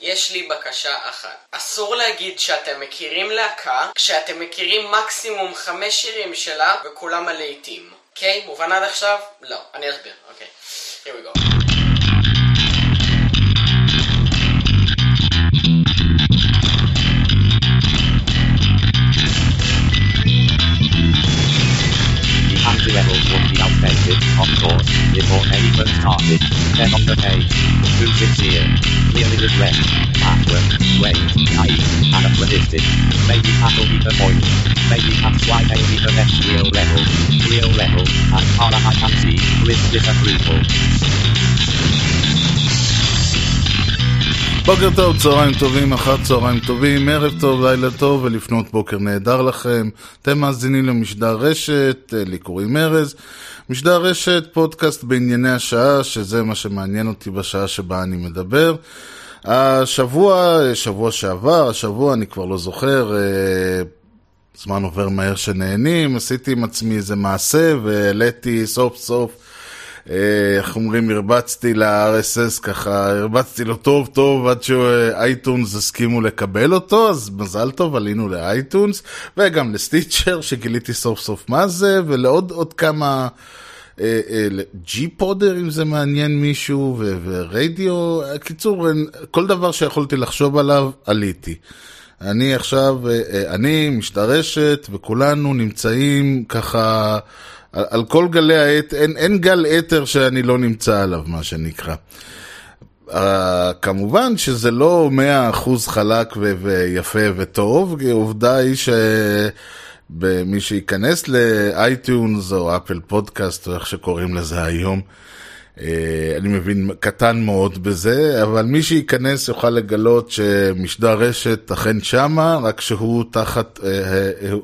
יש לי בקשה אחת. אסור להגיד שאתם מכירים להקה כשאתם מכירים מקסימום חמש שירים שלה וכולם הלהיטים. אוקיי? מובן עד עכשיו? לא. אני אסביר. אוקיי. Here we go. Levels would be outdated, of course, before even started. Then on the page, too sincere, clearly regret, backward, wait, naive, anachronistic. Maybe that'll be the point. Maybe that's why they be next real level. Real level, as far as I can see, with disapproval. בוקר טוב, צהריים טובים, אחר צהריים טובים, ערב טוב, לילה טוב ולפנות בוקר נהדר לכם. אתם מאזינים למשדר רשת, אה, לי קוראים ארז. משדר רשת, פודקאסט בענייני השעה, שזה מה שמעניין אותי בשעה שבה אני מדבר. השבוע, שבוע שעבר, השבוע אני כבר לא זוכר, אה, זמן עובר מהר שנהנים, עשיתי עם עצמי איזה מעשה והעליתי סוף סוף אה, איך אומרים, הרבצתי ל-RSS ככה, הרבצתי לו טוב טוב עד שאייטונס הסכימו לקבל אותו, אז מזל טוב, עלינו לאייטונס, וגם לסטיצ'ר שגיליתי סוף סוף מה זה, ולעוד עוד כמה... ג'י אה, פודר אם זה מעניין מישהו, ורדיו, קיצור, כל דבר שיכולתי לחשוב עליו, עליתי. אני עכשיו, אה, אני משתרשת וכולנו נמצאים ככה על, על כל גלי העת, אין, אין גל אתר שאני לא נמצא עליו, מה שנקרא. Uh, כמובן שזה לא מאה אחוז חלק ו- ויפה וטוב, כי עובדה היא שמי שייכנס לאייטיונס או אפל פודקאסט או איך שקוראים לזה היום, אה, אני מבין קטן מאוד בזה, אבל מי שייכנס יוכל לגלות שמשדר רשת אכן שמה, רק שהוא תחת, אה, אה,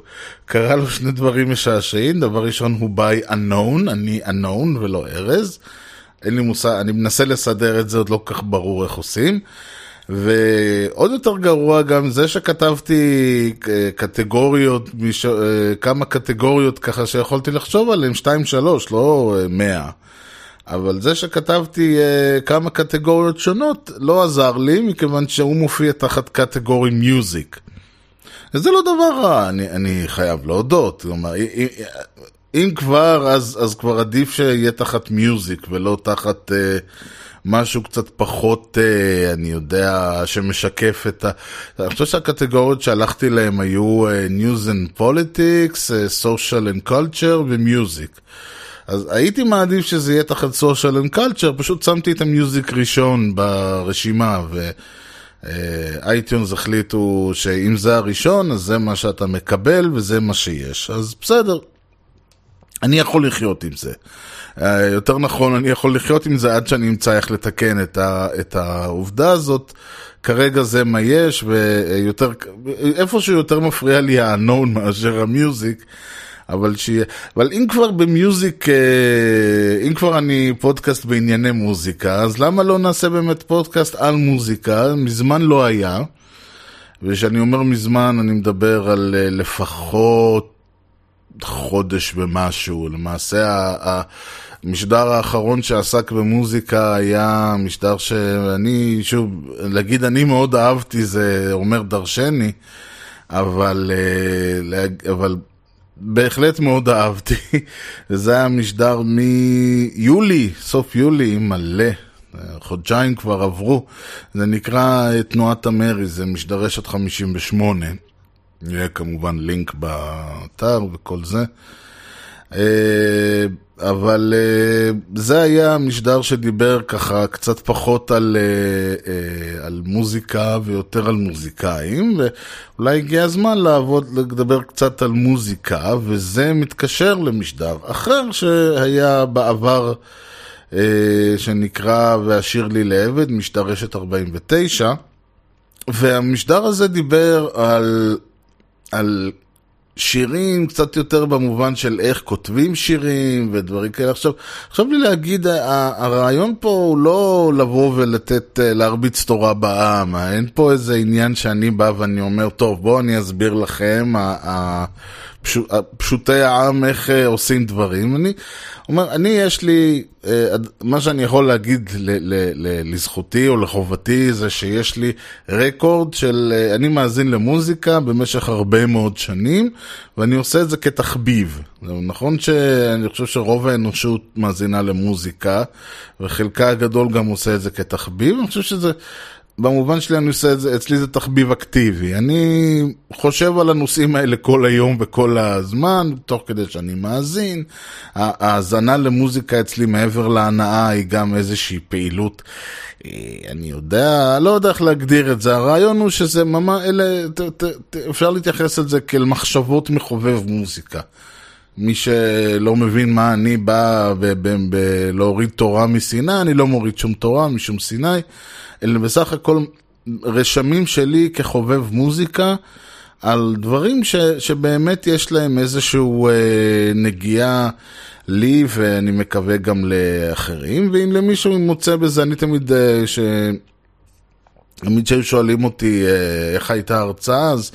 קרה לו שני דברים משעשעים, דבר ראשון הוא by unknown, אני unknown ולא ארז, אין לי מושג, אני מנסה לסדר את זה, עוד לא כך ברור איך עושים. ועוד יותר גרוע גם זה שכתבתי קטגוריות, כמה קטגוריות ככה שיכולתי לחשוב עליהן, 2-3, לא 100. אבל זה שכתבתי uh, כמה קטגוריות שונות לא עזר לי, מכיוון שהוא מופיע תחת קטגורי מיוזיק. וזה לא דבר רע, אני, אני חייב להודות. כלומר, אם, אם כבר, אז, אז כבר עדיף שיהיה תחת מיוזיק ולא תחת uh, משהו קצת פחות, uh, אני יודע, שמשקף את ה... אני חושב שהקטגוריות שהלכתי להן היו uh, News and Politics, uh, Social and Culture ו Music. אז הייתי מעדיף שזה יהיה תחת Social and Culture, פשוט שמתי את ה Music ראשון ברשימה, ו iTunes החליטו שאם זה הראשון, אז זה מה שאתה מקבל וזה מה שיש. אז בסדר, אני יכול לחיות עם זה. אה, יותר נכון, אני יכול לחיות עם זה עד שאני אמצא איך לתקן את, ה, את העובדה הזאת. כרגע זה מה יש, ויותר, איפשהו יותר מפריע לי האנון מאשר המיוזיק. אבל שיהיה, אבל אם כבר במיוזיק, אה, אם כבר אני פודקאסט בענייני מוזיקה, אז למה לא נעשה באמת פודקאסט על מוזיקה? מזמן לא היה, וכשאני אומר מזמן, אני מדבר על אה, לפחות חודש ומשהו. למעשה, המשדר האחרון שעסק במוזיקה היה משדר שאני, שוב, להגיד אני מאוד אהבתי זה אומר דרשני, אבל, אה, אבל בהחלט מאוד אהבתי. זה היה משדר מיולי, סוף יולי, מלא. חודשיים כבר עברו. זה נקרא אה, תנועת המרי, זה משדרשת 58. יהיה כמובן לינק באתר וכל זה. אה, אבל uh, זה היה משדר שדיבר ככה קצת פחות על, uh, על מוזיקה ויותר על מוזיקאים, ואולי הגיע הזמן לעבוד, לדבר קצת על מוזיקה, וזה מתקשר למשדר אחר שהיה בעבר, שנקרא והשיר לי לעבד, משדר רשת 49, והמשדר הזה דיבר על, על שירים קצת יותר במובן של איך כותבים שירים ודברים כאלה. עכשיו, עכשיו לי להגיד, הרעיון פה הוא לא לבוא ולתת, אה, להרביץ תורה בעם, אין פה איזה עניין שאני בא ואני אומר, טוב, בואו אני אסביר לכם, פשוטי העם איך אה, עושים דברים. אני אומר, אני יש לי, אה, מה שאני יכול להגיד ל, ל, ל, לזכותי או לחובתי זה שיש לי רקורד של, אה, אני מאזין למוזיקה במשך הרבה מאוד שנים, ואני עושה את זה כתחביב. זה נכון שאני חושב שרוב האנושות מאזינה למוזיקה, וחלקה הגדול גם עושה את זה כתחביב, אני חושב שזה... במובן שלי אני עושה את זה, אצלי זה תחביב אקטיבי. אני חושב על הנושאים האלה כל היום וכל הזמן, תוך כדי שאני מאזין. ההאזנה למוזיקה אצלי מעבר להנאה היא גם איזושהי פעילות. אה, אני יודע, לא יודע איך להגדיר את זה, הרעיון הוא שזה ממש, אלה, ת, ת, ת, אפשר להתייחס לזה כאל מחשבות מחובב מוזיקה. מי שלא מבין מה אני בא בלהוריד תורה מסיני, אני לא מוריד שום תורה משום סיני. אלא בסך הכל רשמים שלי כחובב מוזיקה על דברים ש, שבאמת יש להם איזשהו אה, נגיעה לי ואני מקווה גם לאחרים, ואם למישהו מוצא בזה, אני תמיד, אה, ש... תמיד כשהיו שואלים אותי אה, איך הייתה ההרצאה, אז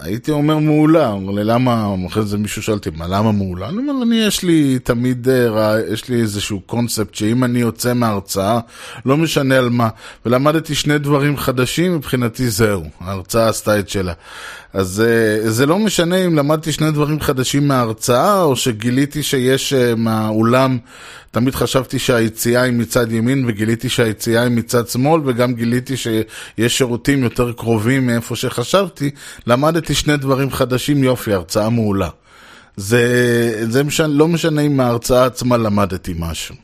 הייתי אומר מעולה, אומר לי למה, אחרי זה מישהו שואל אותי, מה למה מעולה? אני אומר, אני יש לי תמיד, אה, יש לי איזשהו קונספט שאם אני יוצא מההרצאה, לא משנה על מה, ולמדתי שני דברים חדשים, מבחינתי זהו, ההרצאה עשתה את שלה. אז אה, זה לא משנה אם למדתי שני דברים חדשים מההרצאה, או שגיליתי שיש אה, מהאולם, תמיד חשבתי שהיציאה היא מצד ימין, וגיליתי שהיציאה היא מצד שמאל, וגם גיליתי שיש שירותים יותר קרובים מאיפה שחשבתי. למדתי שני דברים חדשים, יופי, הרצאה מעולה. זה, זה משנה, לא משנה אם מההרצאה עצמה למדתי משהו.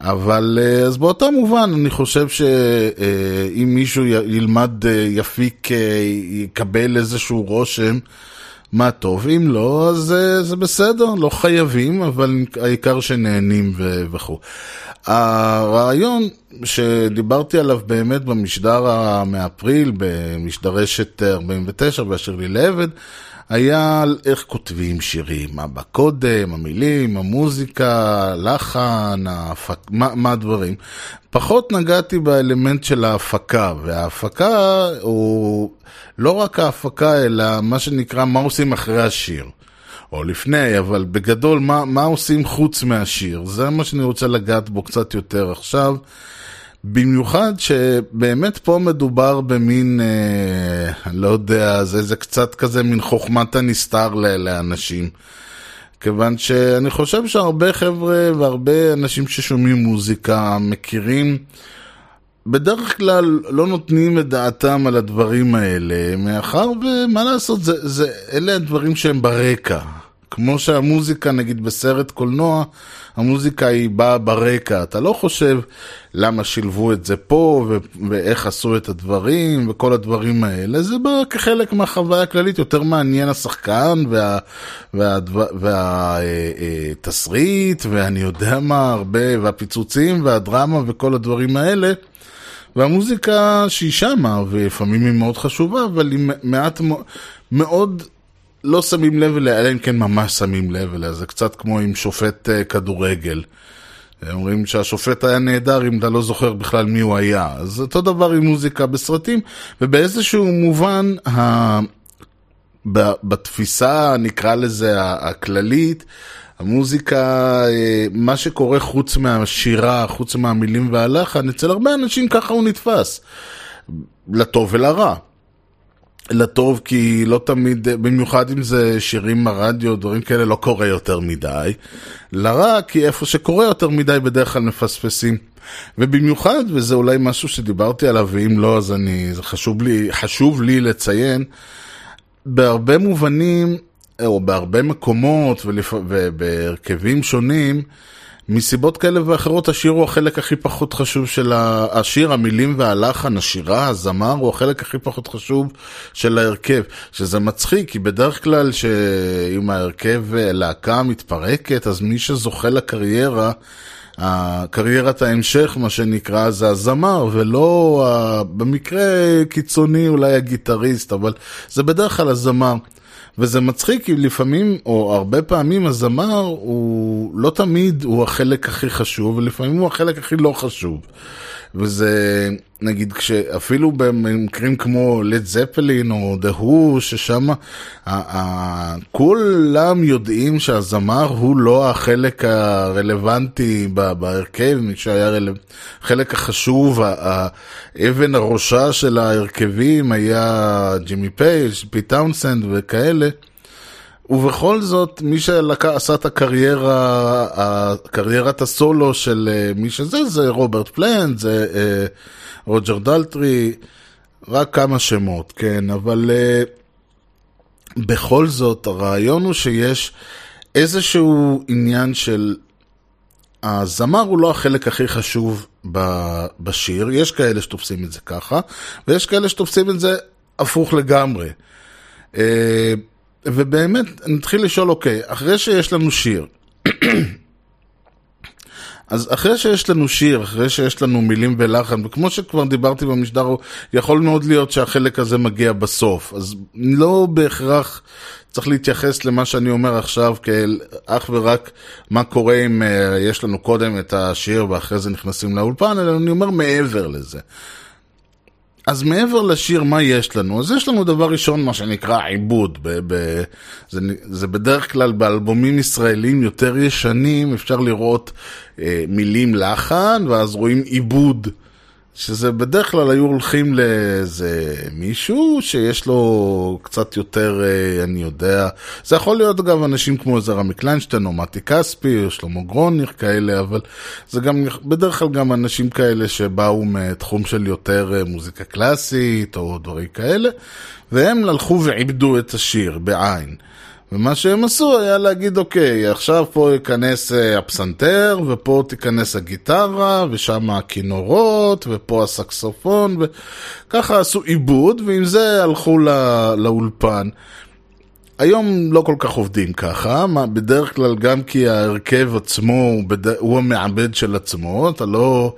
אבל אה, אז באותו מובן אני חושב שאם מישהו ילמד, יפיק, יקבל איזשהו רושם, מה טוב, אם לא, אז זה בסדר, לא חייבים, אבל העיקר שנהנים וכו'. הרעיון שדיברתי עליו באמת במשדר מאפריל, במשדרשת 49 באשר לי לעבד, היה על איך כותבים שירים, מה בא קודם, המילים, המוזיקה, לחן, ההפק, מה, מה הדברים. פחות נגעתי באלמנט של ההפקה, וההפקה הוא לא רק ההפקה, אלא מה שנקרא מה עושים אחרי השיר. או לפני, אבל בגדול, מה, מה עושים חוץ מהשיר? זה מה שאני רוצה לגעת בו קצת יותר עכשיו. במיוחד שבאמת פה מדובר במין, אה, לא יודע, זה, זה קצת כזה מין חוכמת הנסתר לאנשים. כיוון שאני חושב שהרבה חבר'ה והרבה אנשים ששומעים מוזיקה מכירים, בדרך כלל לא נותנים את דעתם על הדברים האלה, מאחר ומה לעשות, זה, זה, אלה הדברים שהם ברקע. כמו שהמוזיקה, נגיד בסרט קולנוע, המוזיקה היא באה ברקע. אתה לא חושב למה שילבו את זה פה, ו- ואיך עשו את הדברים, וכל הדברים האלה. זה בא כחלק מהחוויה הכללית, יותר מעניין השחקן, והתסריט, וה- וה- וה- ואני יודע מה, הרבה, והפיצוצים, והדרמה, וכל הדברים האלה. והמוזיקה שהיא שמה, ולפעמים היא מאוד חשובה, אבל היא מעט מאוד לא שמים לב אליה, אלא אם כן ממש שמים לב אליה, זה קצת כמו עם שופט uh, כדורגל. אומרים שהשופט היה נהדר אם אתה לא זוכר בכלל מי הוא היה. אז אותו דבר עם מוזיקה בסרטים, ובאיזשהו מובן, ה... בתפיסה, נקרא לזה, הכללית, המוזיקה, אה, מה שקורה חוץ מהשירה, חוץ מהמילים והלחן, אצל הרבה אנשים ככה הוא נתפס. לטוב ולרע. לטוב כי לא תמיד, במיוחד אם זה שירים ברדיו, דברים כאלה, לא קורה יותר מדי. לרע כי איפה שקורה יותר מדי בדרך כלל מפספסים. ובמיוחד, וזה אולי משהו שדיברתי עליו, ואם לא אז אני, זה חשוב לי, חשוב לי לציין, בהרבה מובנים, או בהרבה מקומות ובהרכבים שונים, מסיבות כאלה ואחרות השיר הוא החלק הכי פחות חשוב של השיר, המילים והלחן, השירה, הזמר הוא החלק הכי פחות חשוב של ההרכב. שזה מצחיק, כי בדרך כלל שאם ההרכב להקה מתפרקת, אז מי שזוכה לקריירה, קריירת ההמשך, מה שנקרא, זה הזמר, ולא, במקרה קיצוני אולי הגיטריסט, אבל זה בדרך כלל הזמר. וזה מצחיק כי לפעמים, או הרבה פעמים הזמר הוא לא תמיד הוא החלק הכי חשוב, ולפעמים הוא החלק הכי לא חשוב. וזה, נגיד, אפילו במקרים כמו לד זפלין או דה הו, ששם כולם יודעים שהזמר הוא לא החלק הרלוונטי בהרכב, מי שהיה החלק החשוב, אבן הראשה של ההרכבים היה ג'ימי פייג', פיט טאונסנד וכאלה. ובכל זאת, מי שעשה את הקריירה, קריירת הסולו של אה, מי שזה, זה רוברט פלנט, זה אה, רוג'ר דלטרי, רק כמה שמות, כן, אבל אה, בכל זאת, הרעיון הוא שיש איזשהו עניין של... הזמר הוא לא החלק הכי חשוב בשיר, יש כאלה שתופסים את זה ככה, ויש כאלה שתופסים את זה הפוך לגמרי. ובאמת, נתחיל לשאול, אוקיי, אחרי שיש לנו שיר, אז אחרי שיש לנו שיר, אחרי שיש לנו מילים ולחן, וכמו שכבר דיברתי במשדר, יכול מאוד להיות שהחלק הזה מגיע בסוף. אז לא בהכרח צריך להתייחס למה שאני אומר עכשיו כאל אך ורק מה קורה אם uh, יש לנו קודם את השיר ואחרי זה נכנסים לאולפן, אלא אני אומר מעבר לזה. אז מעבר לשיר, מה יש לנו? אז יש לנו דבר ראשון, מה שנקרא עיבוד. ב- ב- זה, זה בדרך כלל באלבומים ישראלים יותר ישנים, אפשר לראות אה, מילים לחן, ואז רואים עיבוד. שזה בדרך כלל היו הולכים לאיזה מישהו שיש לו קצת יותר, אה, אני יודע, זה יכול להיות גם אנשים כמו איזה רמי קליינשטיין או מתי כספי או שלמה גרוניר כאלה, אבל זה גם בדרך כלל גם אנשים כאלה שבאו מתחום של יותר אה, מוזיקה קלאסית או דברים כאלה, והם הלכו ועיבדו את השיר בעין. ומה שהם עשו היה להגיד, אוקיי, עכשיו פה ייכנס אה, הפסנתר, ופה תיכנס הגיטרה, ושם הכינורות, ופה הסקסופון, וככה עשו עיבוד, ועם זה הלכו לא, לאולפן. היום לא כל כך עובדים ככה, מה, בדרך כלל גם כי ההרכב עצמו בד... הוא המעבד של עצמו, אתה לא,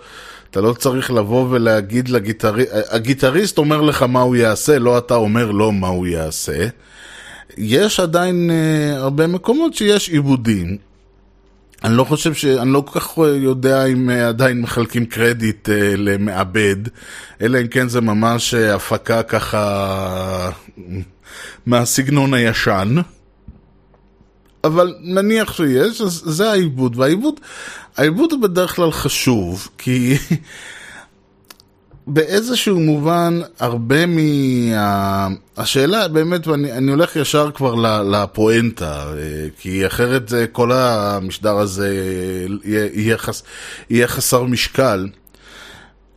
אתה לא צריך לבוא ולהגיד לגיטריסט, הגיטריסט אומר לך מה הוא יעשה, לא אתה אומר לו מה הוא יעשה. יש עדיין uh, הרבה מקומות שיש עיבודים. אני לא חושב ש... אני לא כל כך יודע אם uh, עדיין מחלקים קרדיט uh, למעבד, אלא אם כן זה ממש uh, הפקה ככה מהסגנון הישן. אבל נניח שיש, אז זה העיבוד, והעיבוד העיבוד הוא בדרך כלל חשוב, כי באיזשהו מובן, הרבה מה... השאלה באמת, ואני הולך ישר כבר לפואנטה, אה, כי אחרת זה, כל המשדר הזה יהיה, יהיה, חס, יהיה חסר משקל.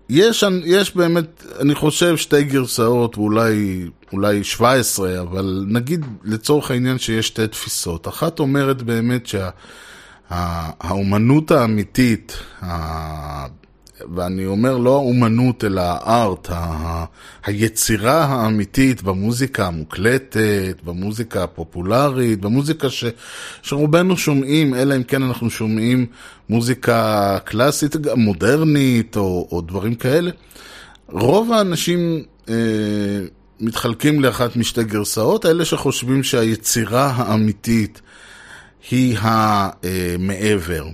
יש, יש באמת, אני חושב, שתי גרסאות, ואולי אולי 17, אבל נגיד לצורך העניין שיש שתי תפיסות. אחת אומרת באמת שהאומנות שה, האמיתית, ואני אומר לא האומנות אלא הארט, ה- היצירה האמיתית במוזיקה המוקלטת, במוזיקה הפופולרית, במוזיקה ש, שרובנו שומעים, אלא אם כן אנחנו שומעים מוזיקה קלאסית, מודרנית או, או דברים כאלה. רוב האנשים אה, מתחלקים לאחת משתי גרסאות, אלה שחושבים שהיצירה האמיתית היא המעבר.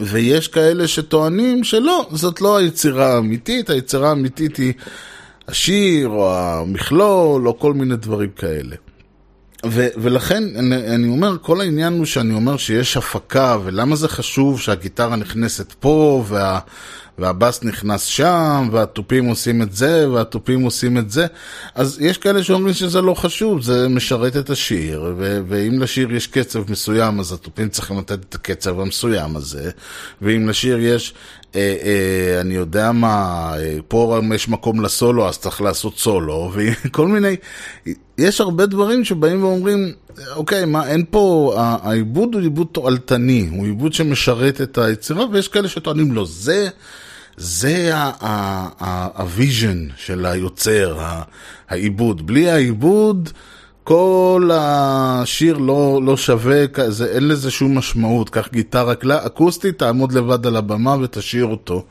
ויש כאלה שטוענים שלא, זאת לא היצירה האמיתית, היצירה האמיתית היא השיר או המכלול או כל מיני דברים כאלה. ו- ולכן אני, אני אומר, כל העניין הוא שאני אומר שיש הפקה, ולמה זה חשוב שהגיטרה נכנסת פה, וה, והבאס נכנס שם, והתופים עושים את זה, והתופים עושים את זה. אז יש כאלה שאומרים שזה לא חשוב, זה משרת את השיר, ו- ואם לשיר יש קצב מסוים, אז התופים צריכים לתת את הקצב המסוים הזה, ואם לשיר יש, אה, אה, אני יודע מה, אה, פה יש מקום לסולו, אז צריך לעשות סולו, וכל מיני, יש הרבה דברים שבאים ואומרים, אוקיי, מה, אין פה, העיבוד הוא עיבוד תועלתני, הוא עיבוד שמשרת את היצירה, ויש כאלה שטוענים לו, זה... זה ה vision של היוצר, העיבוד. בלי העיבוד, כל השיר לא, לא שווה, זה, אין לזה שום משמעות. קח גיטרה אקוסטית, תעמוד לבד על הבמה ותשאיר אותו.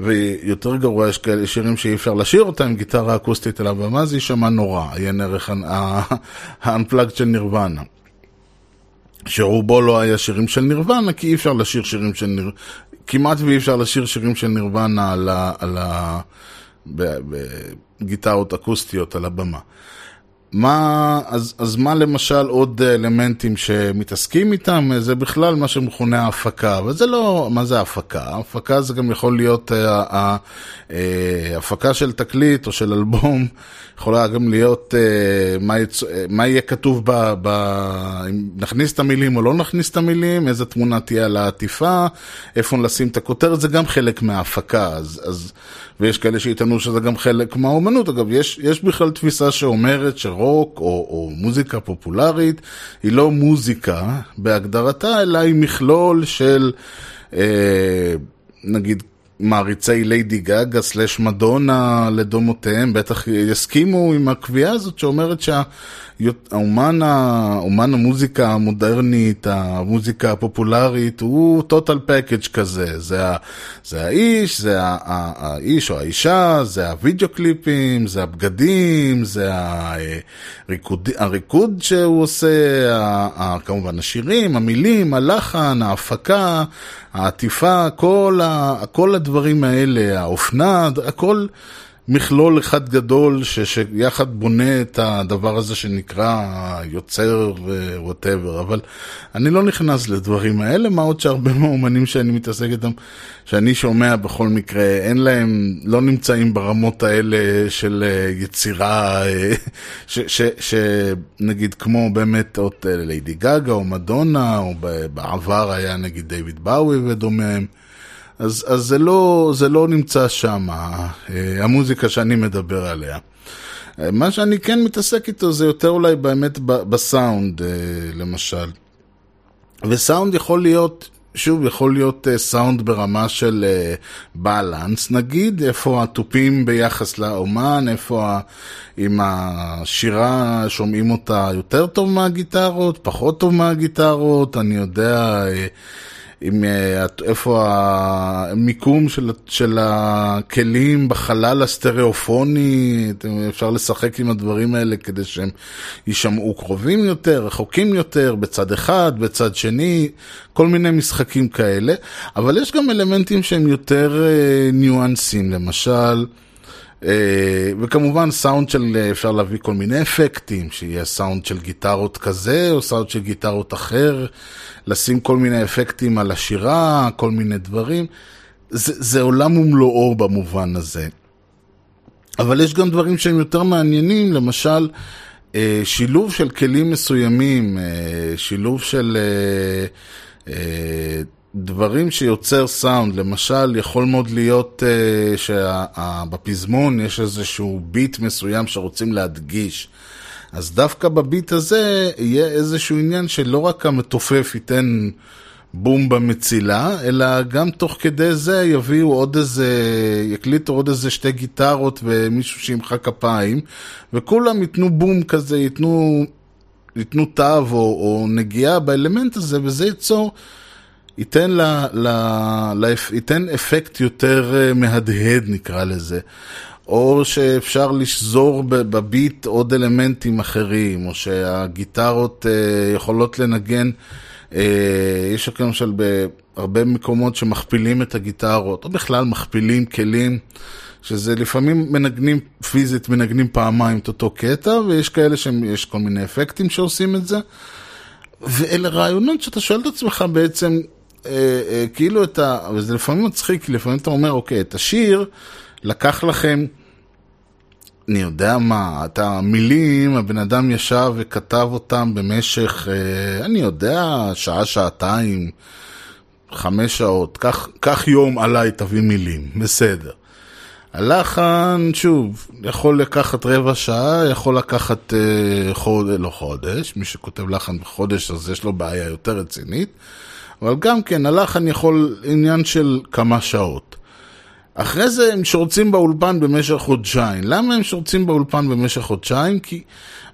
ויותר גרוע, יש כאלה שירים שאי אפשר לשיר אותם גיטרה אקוסטית על הבמה, זה יישמע נורא, עיין ערך ה-unplugged של נירוונה. שרובו לא היה שירים של נירוונה, כי אי אפשר לשיר שירים של נירוונה, כמעט ואי אפשר לשיר שירים של נירוונה על ה... בגיטרות אקוסטיות על הבמה. מה, אז, אז מה למשל עוד אלמנטים שמתעסקים איתם? זה בכלל מה שמכונה ההפקה, אבל זה לא, מה זה ההפקה? ההפקה זה גם יכול להיות אה, אה, הפקה של תקליט או של אלבום, יכולה גם להיות אה, מה, יצ... מה יהיה כתוב ב, ב... אם נכניס את המילים או לא נכניס את המילים, איזה תמונה תהיה על העטיפה, איפה לשים את הכותרת, זה גם חלק מההפקה, אז... אז ויש כאלה שיטענו שזה גם חלק מהאומנות. אגב, יש, יש בכלל תפיסה שאומרת שרוק או, או מוזיקה פופולרית היא לא מוזיקה בהגדרתה, אלא היא מכלול של, אה, נגיד, מעריצי ליידי גאגה סלש מדונה לדומותיהם בטח יסכימו עם הקביעה הזאת שאומרת שהאומן האומן המוזיקה המודרנית, המוזיקה הפופולרית הוא טוטל פקאג' כזה, זה, זה האיש, זה האיש או האישה, זה הוידאו קליפים, זה הבגדים, זה הריקוד, הריקוד שהוא עושה, כמובן השירים, המילים, הלחן, ההפקה, העטיפה, כל, ה, כל הדברים האלה, האופנה, הכל מכלול אחד גדול ש, שיחד בונה את הדבר הזה שנקרא יוצר ו whatever, אבל אני לא נכנס לדברים האלה, מה עוד שהרבה מהאומנים שאני מתעסק איתם, שאני שומע בכל מקרה, אין להם, לא נמצאים ברמות האלה של אה, יצירה, שנגיד כמו באמת עוד ליידי גאגה או מדונה, או בעבר היה נגיד דיוויד באווי ודומיהם. אז, אז זה, לא, זה לא נמצא שם, אה, המוזיקה שאני מדבר עליה. אה, מה שאני כן מתעסק איתו זה יותר אולי באמת בסאונד, אה, למשל. וסאונד יכול להיות, שוב, יכול להיות סאונד ברמה של בלנס, נגיד, איפה התופים ביחס לאומן, איפה עם השירה שומעים אותה יותר טוב מהגיטרות, פחות טוב מהגיטרות, אני יודע... עם אה, איפה המיקום של, של הכלים בחלל הסטריאופוני, אפשר לשחק עם הדברים האלה כדי שהם יישמעו קרובים יותר, רחוקים יותר, בצד אחד, בצד שני, כל מיני משחקים כאלה, אבל יש גם אלמנטים שהם יותר אה, ניואנסים, למשל, וכמובן סאונד של, אפשר להביא כל מיני אפקטים, שיהיה סאונד של גיטרות כזה או סאונד של גיטרות אחר, לשים כל מיני אפקטים על השירה, כל מיני דברים. זה, זה עולם ומלואו במובן הזה. אבל יש גם דברים שהם יותר מעניינים, למשל, אה, שילוב של כלים מסוימים, אה, שילוב של דברים שיוצר סאונד, למשל, יכול מאוד להיות uh, שבפזמון יש איזשהו ביט מסוים שרוצים להדגיש. אז דווקא בביט הזה יהיה איזשהו עניין שלא רק המתופף ייתן בום במצילה, אלא גם תוך כדי זה יביאו עוד איזה, יקליטו עוד איזה שתי גיטרות ומישהו שימחא כפיים, וכולם ייתנו בום כזה, ייתנו, ייתנו תו או, או נגיעה באלמנט הזה, וזה ייצור... ייתן, ל, ל, ל, ייתן אפקט יותר אה, מהדהד נקרא לזה. או שאפשר לשזור בביט עוד אלמנטים אחרים, או שהגיטרות אה, יכולות לנגן, אה, יש למשל בהרבה מקומות שמכפילים את הגיטרות, או בכלל מכפילים כלים, שזה לפעמים מנגנים פיזית, מנגנים פעמיים את אותו קטע, ויש כאלה שיש כל מיני אפקטים שעושים את זה. ואלה רעיונות שאתה שואל את עצמך בעצם, כאילו את ה... וזה לפעמים מצחיק, כי לפעמים אתה אומר, אוקיי, את השיר לקח לכם, אני יודע מה, את המילים, הבן אדם ישב וכתב אותם במשך, אה, אני יודע, שעה, שעתיים, חמש שעות, קח יום עליי, תביא מילים, בסדר. הלחן, שוב, יכול לקחת רבע שעה, יכול לקחת אה, חודש, לא חודש, מי שכותב לחן בחודש אז יש לו בעיה יותר רצינית. אבל גם כן, הלחן יכול עניין של כמה שעות. אחרי זה הם שורצים באולפן במשך חודשיים. למה הם שורצים באולפן במשך חודשיים? כי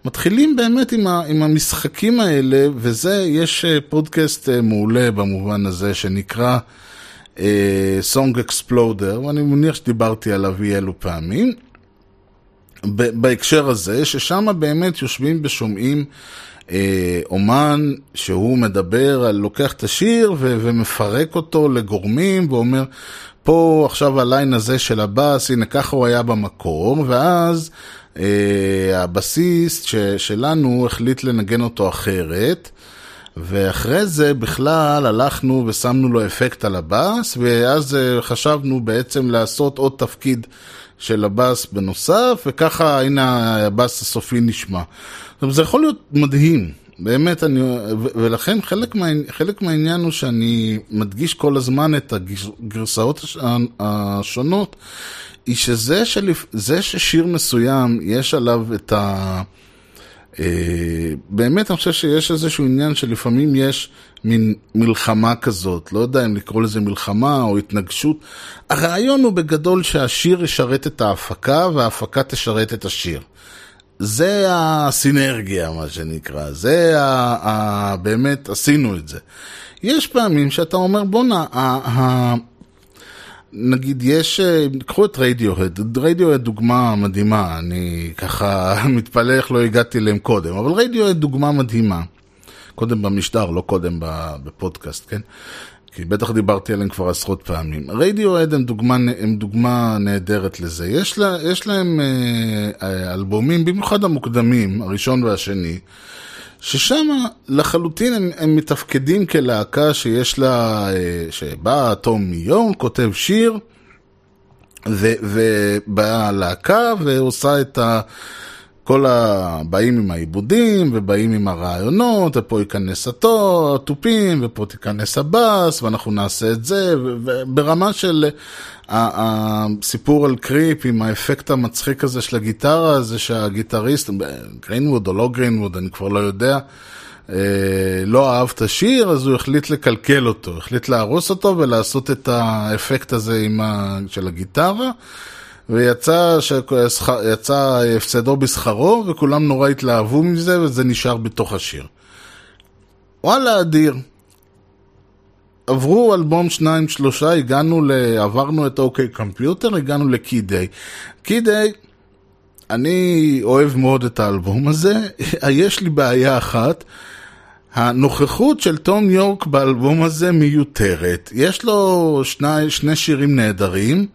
מתחילים באמת עם, ה, עם המשחקים האלה, וזה, יש אה, פודקאסט אה, מעולה במובן הזה, שנקרא סונג אקספלודר, ואני מניח שדיברתי עליו אי אלו פעמים. בהקשר הזה, ששם באמת יושבים ושומעים אה, אומן שהוא מדבר על, לוקח את השיר ו- ומפרק אותו לגורמים ואומר, פה עכשיו הליין הזה של הבאס, הנה ככה הוא היה במקור, ואז אה, הבסיסט ש- שלנו החליט לנגן אותו אחרת. ואחרי זה בכלל הלכנו ושמנו לו אפקט על הבאס, ואז אה, חשבנו בעצם לעשות עוד תפקיד של הבאס בנוסף, וככה הנה הבאס הסופי נשמע. זה יכול להיות מדהים, באמת, אני, ולכן חלק, מה, חלק מהעניין הוא שאני מדגיש כל הזמן את הגרסאות הש- השונות, היא שזה זה ששיר מסוים יש עליו את ה... אה, באמת אני חושב שיש איזשהו עניין שלפעמים יש מין מלחמה כזאת, לא יודע אם לקרוא לזה מלחמה או התנגשות. הרעיון הוא בגדול שהשיר ישרת את ההפקה וההפקה תשרת את השיר. זה הסינרגיה, מה שנקרא, זה ה, ה, באמת עשינו את זה. יש פעמים שאתה אומר, בואנה, נגיד יש, אה, קחו את רדיוהד, רדיוהד דוגמה מדהימה, אני ככה מתפלא איך לא הגעתי אליהם קודם, אבל רדיוהד דוגמה מדהימה. קודם במשדר, לא קודם בפודקאסט, כן? כי בטח דיברתי עליהם כבר עשרות פעמים. רדיוהד הם דוגמה, הם דוגמה נהדרת לזה. יש, לה, יש להם אה, אה, אלבומים, במיוחד המוקדמים, הראשון והשני, ששם לחלוטין הם, הם מתפקדים כלהקה שיש לה, אה, שבאה תום מיון, כותב שיר, ובאה להקה ועושה את ה... כל הבאים עם העיבודים, ובאים עם הרעיונות, ופה ייכנס התו- התופים, ופה תיכנס הבאס, ואנחנו נעשה את זה, וברמה של ה- הסיפור על קריפ עם האפקט המצחיק הזה של הגיטרה, זה שהגיטריסט, גרינווד או לא גרינווד, אני כבר לא יודע, אה, לא אהב את השיר, אז הוא החליט לקלקל אותו, החליט להרוס אותו ולעשות את האפקט הזה ה... של הגיטרה. ויצא ששכ- יצא הפסדו בשכרו, וכולם נורא התלהבו מזה, וזה נשאר בתוך השיר. וואלה, אדיר. עברו אלבום שניים שלושה, הגענו ל... עברנו את אוקיי קומפיוטר, הגענו לקידיי. קידיי, אני אוהב מאוד את האלבום הזה, יש לי בעיה אחת. הנוכחות של תום יורק באלבום הזה מיותרת. יש לו שני, שני שירים נהדרים,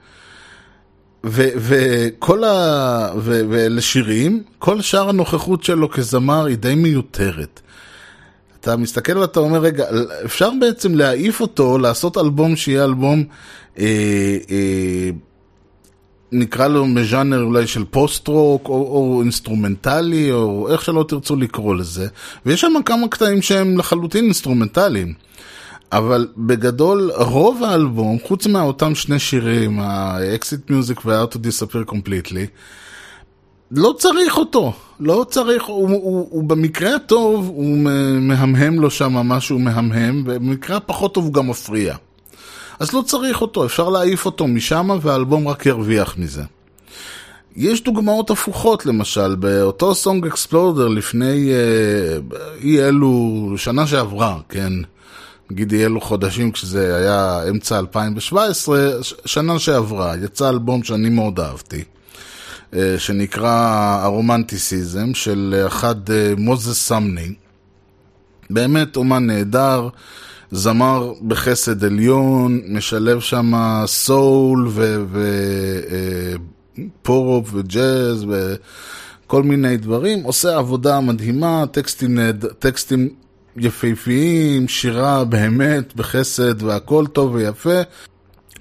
וכל ה... ואלה שירים, כל שאר הנוכחות שלו כזמר היא די מיותרת. אתה מסתכל ואתה אומר, רגע, אפשר בעצם להעיף אותו, לעשות אלבום שיהיה אלבום, אה, אה, נקרא לו מז'אנר אולי של פוסט-רוק, או, או אינסטרומנטלי, או איך שלא תרצו לקרוא לזה, ויש שם כמה קטעים שהם לחלוטין אינסטרומנטליים. אבל בגדול, רוב האלבום, חוץ מאותם שני שירים, ה-Exit Music וה-How to Disappear Completely, לא צריך אותו, לא צריך, הוא, הוא, הוא במקרה הטוב, הוא מהמהם לו שם משהו מהמהם, ובמקרה הפחות טוב הוא גם מפריע. אז לא צריך אותו, אפשר להעיף אותו משם והאלבום רק ירוויח מזה. יש דוגמאות הפוכות, למשל, באותו סונג אקספלודר לפני אה, אי אלו, שנה שעברה, כן, נגיד אי אלו חודשים כשזה היה אמצע 2017, שנה שעברה, יצא אלבום שאני מאוד אהבתי. שנקרא הרומנטיסיזם של אחד מוזס סמני. באמת אומן נהדר, זמר בחסד עליון, משלב שם סול ופורופ וג'אז וכל מיני דברים, עושה עבודה מדהימה, טקסטים. טקסטים יפהפיים, שירה באמת בחסד והכל טוב ויפה.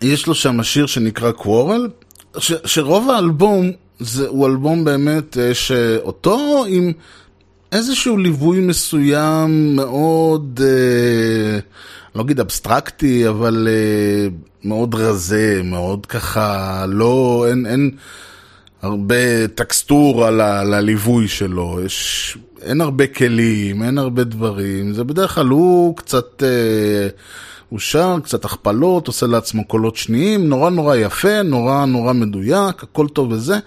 יש לו שם שיר שנקרא קוורל, ש... שרוב האלבום זה, הוא אלבום באמת שאותו עם איזשהו ליווי מסוים מאוד, אה, לא אגיד אבסטרקטי, אבל אה, מאוד רזה, מאוד ככה, לא, אין, אין הרבה טקסטור על הליווי שלו, יש, אין הרבה כלים, אין הרבה דברים, זה בדרך כלל הוא קצת... אה, הוא שר, קצת הכפלות, עושה לעצמו קולות שניים, נורא נורא יפה, נורא נורא מדויק, הכל טוב וזה.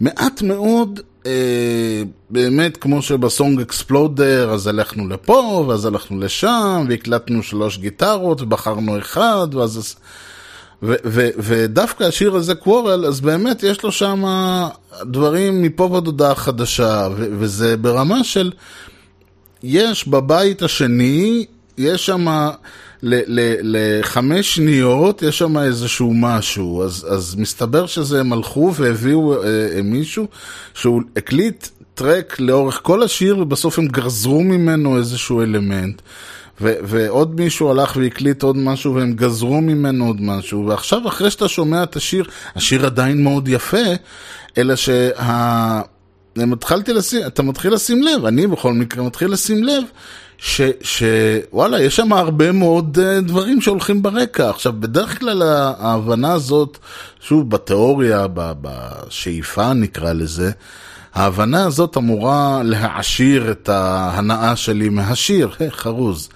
מעט מאוד אה, באמת, כמו שבסונג אקספלודר, אז הלכנו לפה, ואז הלכנו לשם, והקלטנו שלוש גיטרות, ובחרנו אחד, ואז... ודווקא השיר הזה, קוורל, אז באמת יש לו שם דברים מפה ועד הודעה חדשה, וזה ברמה של... יש בבית השני, יש שם לחמש שניות, יש שם איזשהו משהו, אז, אז מסתבר שזה הם הלכו והביאו אה, אה, מישהו שהוא הקליט טרק לאורך כל השיר ובסוף הם גזרו ממנו איזשהו אלמנט. ו- ועוד מישהו הלך והקליט עוד משהו והם גזרו ממנו עוד משהו, ועכשיו אחרי שאתה שומע את השיר, השיר עדיין מאוד יפה, אלא שה... התחלתי לשים, אתה מתחיל לשים לב, אני בכל מקרה מתחיל לשים לב, שוואלה, יש שם הרבה מאוד uh, דברים שהולכים ברקע. עכשיו, בדרך כלל ההבנה הזאת, שוב, בתיאוריה, בשאיפה נקרא לזה, ההבנה הזאת אמורה להעשיר את ההנאה שלי מהשיר, hey, חרוז.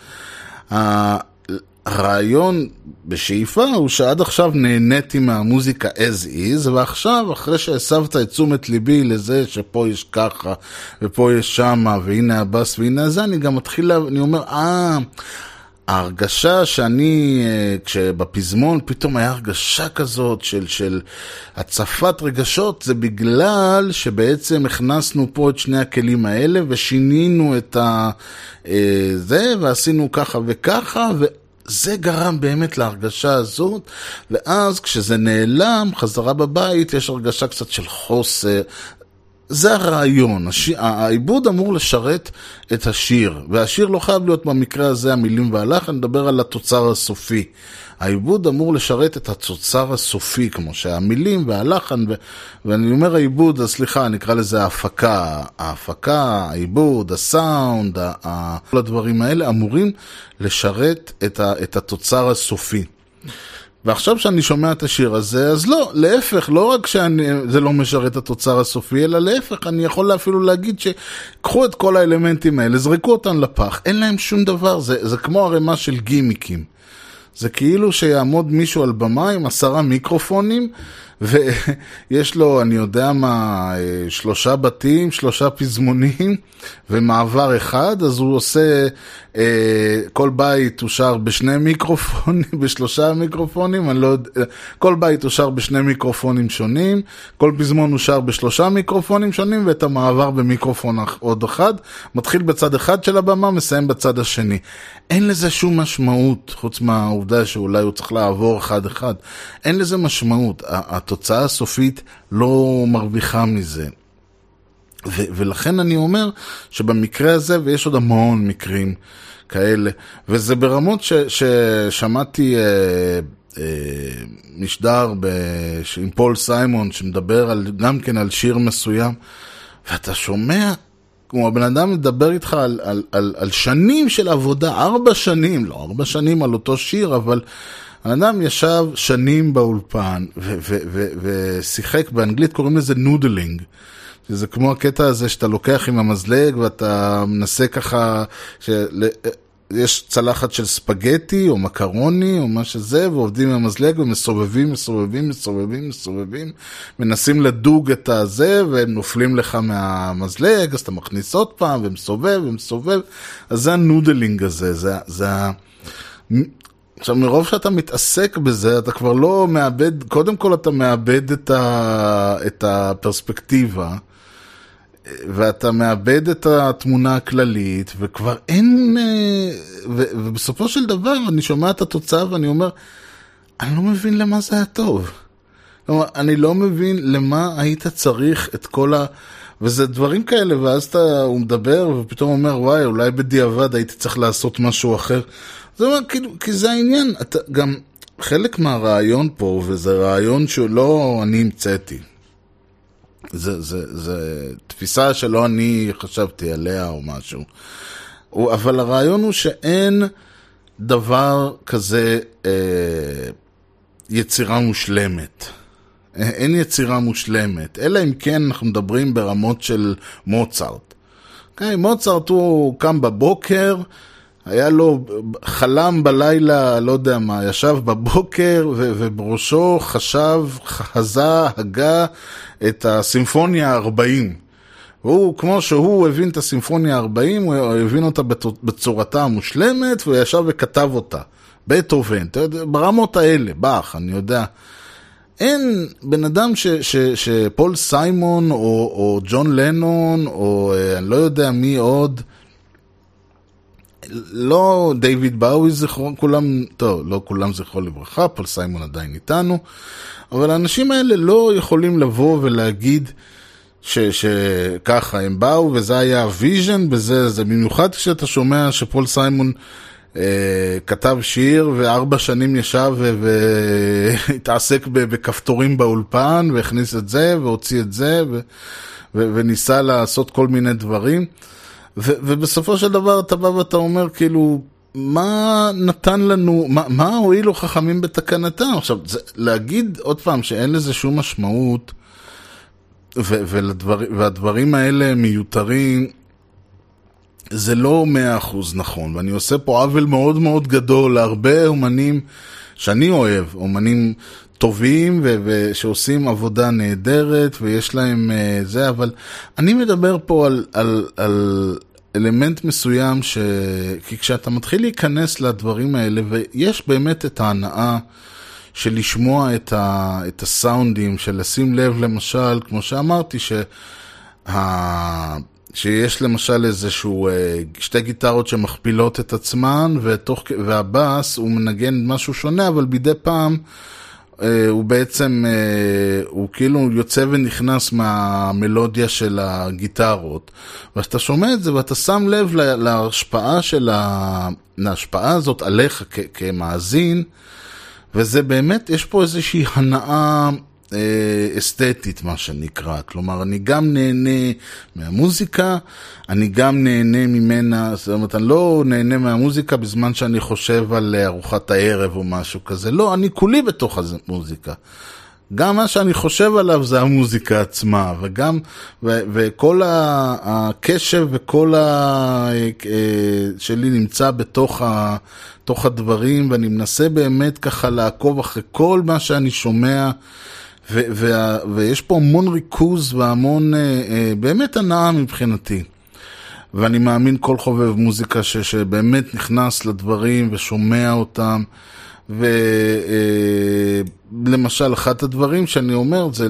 הרעיון בשאיפה הוא שעד עכשיו נהניתי מהמוזיקה as is, ועכשיו, אחרי שהסבת את תשומת ליבי לזה שפה יש ככה, ופה יש שמה, והנה הבאס, והנה זה, אני גם מתחיל, אני אומר, אה... ההרגשה שאני, אה, כשבפזמון פתאום היה הרגשה כזאת של, של הצפת רגשות, זה בגלל שבעצם הכנסנו פה את שני הכלים האלה ושינינו את ה... אה, זה, ועשינו ככה וככה, ו... זה גרם באמת להרגשה הזאת, ואז כשזה נעלם, חזרה בבית, יש הרגשה קצת של חוסר. זה הרעיון, הש... העיבוד אמור לשרת את השיר, והשיר לא חייב להיות במקרה הזה המילים והלך, אני מדבר על התוצר הסופי. העיבוד אמור לשרת את התוצר הסופי, כמו שהמילים והלחן, ו... ואני אומר העיבוד, אז סליחה, נקרא לזה ההפקה. ההפקה, העיבוד, הסאונד, ה... כל הדברים האלה אמורים לשרת את, ה... את התוצר הסופי. ועכשיו שאני שומע את השיר הזה, אז לא, להפך, לא רק שזה לא משרת את התוצר הסופי, אלא להפך, אני יכול אפילו להגיד שקחו את כל האלמנטים האלה, זרקו אותם לפח, אין להם שום דבר, זה, זה כמו ערימה של גימיקים. זה כאילו שיעמוד מישהו על במה עם עשרה מיקרופונים, ויש לו, אני יודע מה, אה, שלושה בתים, שלושה פזמונים, ומעבר אחד, אז הוא עושה, אה, כל בית הוא שר בשני מיקרופונים, בשלושה מיקרופונים, אני לא יודע, כל בית הוא שר בשני מיקרופונים שונים, כל פזמון הוא שר בשלושה מיקרופונים שונים, ואת המעבר במיקרופון עוד אחד, מתחיל בצד אחד של הבמה, מסיים בצד השני. אין לזה שום משמעות, חוץ מהעובדה שאולי הוא צריך לעבור אחד-אחד. אין לזה משמעות. התוצאה הסופית לא מרוויחה מזה. ו- ולכן אני אומר שבמקרה הזה, ויש עוד המון מקרים כאלה, וזה ברמות ש- ששמעתי אה, אה, משדר ב- עם פול סיימון שמדבר על, גם כן על שיר מסוים, ואתה שומע כמו הבן אדם מדבר איתך על, על, על, על שנים של עבודה, ארבע שנים, לא ארבע שנים על אותו שיר, אבל הבן אדם ישב שנים באולפן ושיחק, באנגלית קוראים לזה noodling. שזה כמו הקטע הזה שאתה לוקח עם המזלג ואתה מנסה ככה, של... יש צלחת של ספגטי או מקרוני או מה שזה, ועובדים עם המזלג ומסובבים, מסובבים, מסובבים, מסובבים, מנסים לדוג את הזה, והם נופלים לך מהמזלג, אז אתה מכניס עוד פעם, ומסובב, ומסובב, אז זה ה noodling הזה, זה, זה ה... עכשיו, מרוב שאתה מתעסק בזה, אתה כבר לא מאבד, קודם כל אתה מאבד את, ה, את הפרספקטיבה. ואתה מאבד את התמונה הכללית, וכבר אין... אה, ו, ובסופו של דבר אני שומע את התוצאה ואני אומר, אני לא מבין למה זה היה טוב. כלומר, אני לא מבין למה היית צריך את כל ה... וזה דברים כאלה, ואז אתה, הוא מדבר ופתאום אומר, וואי, אולי בדיעבד הייתי צריך לעשות משהו אחר. זה אומר, כאילו, כי זה העניין, אתה גם, חלק מהרעיון פה, וזה רעיון שלא אני המצאתי, זה, זה, זה תפיסה שלא אני חשבתי עליה או משהו. אבל הרעיון הוא שאין דבר כזה אה, יצירה מושלמת. אין יצירה מושלמת, אלא אם כן אנחנו מדברים ברמות של מוצרט. Okay, אוקיי? מוצרט הוא קם בבוקר, היה לו, חלם בלילה, לא יודע מה, ישב בבוקר ו- ובראשו חשב, חזה, הגה את הסימפוניה ה-40. והוא, כמו שהוא הבין את הסימפוניה ה-40, הוא הבין אותה בצורתה המושלמת, והוא ישב וכתב אותה. בטהובן, ברמות האלה, באך, אני יודע. אין בן אדם ש, ש, שפול סיימון או, או ג'ון לנון או אה, אני לא יודע מי עוד, לא דיוויד באוי זכרו, כולם, טוב, לא כולם זכרו לברכה, פול סיימון עדיין איתנו, אבל האנשים האלה לא יכולים לבוא ולהגיד שככה הם באו וזה היה ה vision, וזה, זה במיוחד כשאתה שומע שפול סיימון אה, כתב שיר וארבע שנים ישב והתעסק בכפתורים באולפן והכניס את זה והוציא את זה ו- ו- וניסה לעשות כל מיני דברים. ו- ובסופו של דבר אתה בא ואתה אומר כאילו, מה נתן לנו, מה, מה הועילו חכמים בתקנתם? עכשיו, זה, להגיד עוד פעם שאין לזה שום משמעות ו- ולדבר, והדברים האלה מיותרים, זה לא מאה אחוז נכון, ואני עושה פה עוול מאוד מאוד גדול להרבה אומנים שאני אוהב, אומנים טובים ו- ושעושים עבודה נהדרת ויש להם uh, זה, אבל אני מדבר פה על, על, על אלמנט מסוים, ש... כי כשאתה מתחיל להיכנס לדברים האלה, ויש באמת את ההנאה של לשמוע את, ה... את הסאונדים, של לשים לב למשל, כמו שאמרתי, שה... שיש למשל איזשהו, אה, שתי גיטרות שמכפילות את עצמן, ותוך, והבאס הוא מנגן משהו שונה, אבל מדי פעם אה, הוא בעצם, אה, הוא כאילו יוצא ונכנס מהמלודיה של הגיטרות. ואתה שומע את זה ואתה שם לב להשפעה של ה... להשפעה הזאת עליך כמאזין, וזה באמת, יש פה איזושהי הנאה אה, אסתטית, מה שנקרא. כלומר, אני גם נהנה מהמוזיקה, אני גם נהנה ממנה, זאת אומרת, אני לא נהנה מהמוזיקה בזמן שאני חושב על ארוחת הערב או משהו כזה. לא, אני כולי בתוך המוזיקה. גם מה שאני חושב עליו זה המוזיקה עצמה, וגם, ו, וכל הקשב וכל ה... אה, שלי נמצא בתוך, ה, בתוך הדברים, ואני מנסה באמת ככה לעקוב אחרי כל מה שאני שומע. ו- וה- ויש פה המון ריכוז והמון, אה, אה, באמת הנאה מבחינתי. ואני מאמין כל חובב מוזיקה ש- שבאמת נכנס לדברים ושומע אותם. ולמשל, אה, אחד הדברים שאני אומר, זה,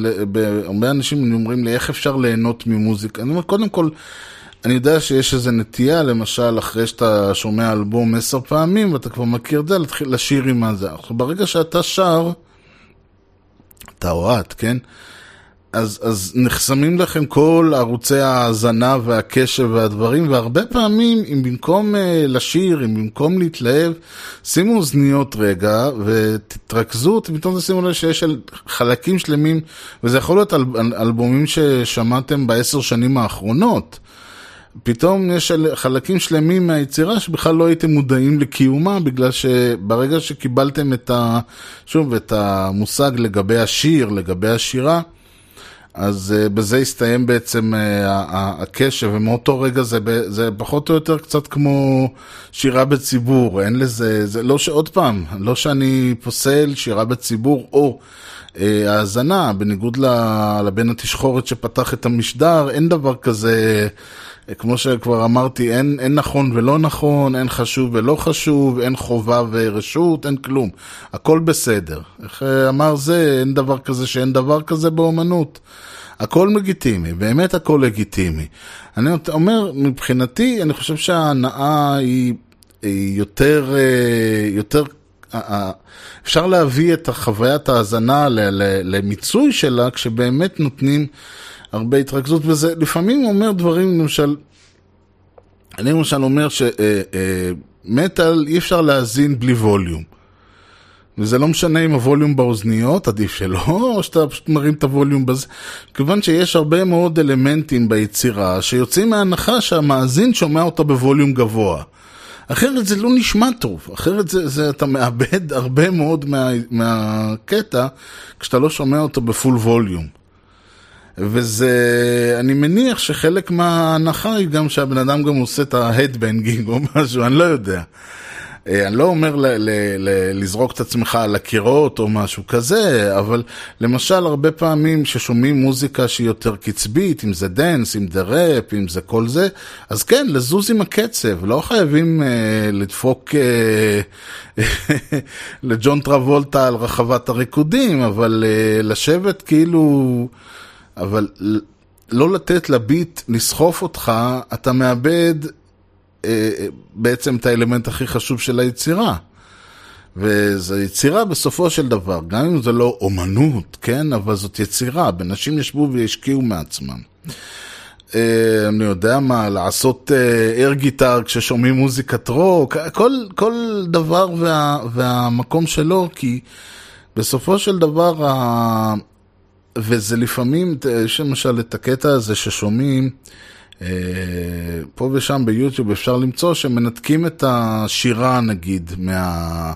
הרבה אנשים אומרים לי, איך אפשר ליהנות ממוזיקה? אני אומר, קודם כל, אני יודע שיש איזו נטייה, למשל, אחרי שאתה שומע אלבום עשר פעמים, ואתה כבר מכיר את זה, לשיר עם הזה. עכשיו, ברגע שאתה שר, אתה או את, כן? אז, אז נחסמים לכם כל ערוצי ההאזנה והקשב והדברים, והרבה פעמים, אם במקום uh, לשיר, אם במקום להתלהב, שימו אוזניות רגע ותתרכזו, פתאום תשימו לב שיש חלקים שלמים, וזה יכול להיות אל, אל, אלבומים ששמעתם בעשר שנים האחרונות. פתאום יש חלקים שלמים מהיצירה שבכלל לא הייתם מודעים לקיומה, בגלל שברגע שקיבלתם את ה... שוב, את המושג לגבי השיר, לגבי השירה, אז uh, בזה הסתיים בעצם uh, הקשב, ומאותו רגע זה, זה פחות או יותר קצת כמו שירה בציבור, אין לזה, זה לא שעוד פעם, לא שאני פוסל שירה בציבור או uh, האזנה, בניגוד לבן התשחורת שפתח את המשדר, אין דבר כזה כמו שכבר אמרתי, אין, אין נכון ולא נכון, אין חשוב ולא חשוב, אין חובה ורשות, אין כלום. הכל בסדר. איך אה, אמר זה, אין דבר כזה שאין דבר כזה באומנות. הכל לגיטימי, באמת הכל לגיטימי. אני אומר, מבחינתי, אני חושב שההנאה היא, היא יותר, אה, יותר אפשר להביא את חוויית ההאזנה למיצוי שלה כשבאמת נותנים הרבה התרכזות, וזה לפעמים אומר דברים, למשל, אני למשל אומר שמטאל אה, אה, אי אפשר להאזין בלי ווליום. וזה לא משנה אם הווליום באוזניות, עדיף שלא, או שאתה פשוט מרים את הווליום בזה. כיוון שיש הרבה מאוד אלמנטים ביצירה שיוצאים מההנחה שהמאזין שומע אותה בווליום גבוה. אחרת זה לא נשמע טוב, אחרת זה, זה אתה מאבד הרבה מאוד מה, מהקטע כשאתה לא שומע אותו ב full volume. וזה, אני מניח שחלק מההנאה היא גם שהבן אדם גם עושה את ה headbanging או משהו, אני לא יודע. אה, אני לא אומר ל- ל- ל- לזרוק את עצמך על הקירות או משהו כזה, אבל למשל הרבה פעמים ששומעים מוזיקה שהיא יותר קצבית, אם זה דנס, אם זה ראפ, אם זה כל זה, אז כן, לזוז עם הקצב, לא חייבים אה, לדפוק אה, לג'ון טרבולטה על רחבת הריקודים, אבל אה, לשבת כאילו, אבל לא לתת לביט לסחוף אותך, אתה מאבד בעצם את האלמנט הכי חשוב של היצירה. וזו יצירה בסופו של דבר, גם אם זה לא אומנות, כן? אבל זאת יצירה, אנשים ישבו והשקיעו מעצמם. אה, אני יודע מה, לעשות איר גיטר כששומעים מוזיקת רוק, כל, כל דבר וה, והמקום שלו, כי בסופו של דבר. וזה לפעמים, יש למשל את הקטע הזה ששומעים, אה, פה ושם ביוטיוב אפשר למצוא שמנתקים את השירה נגיד מה,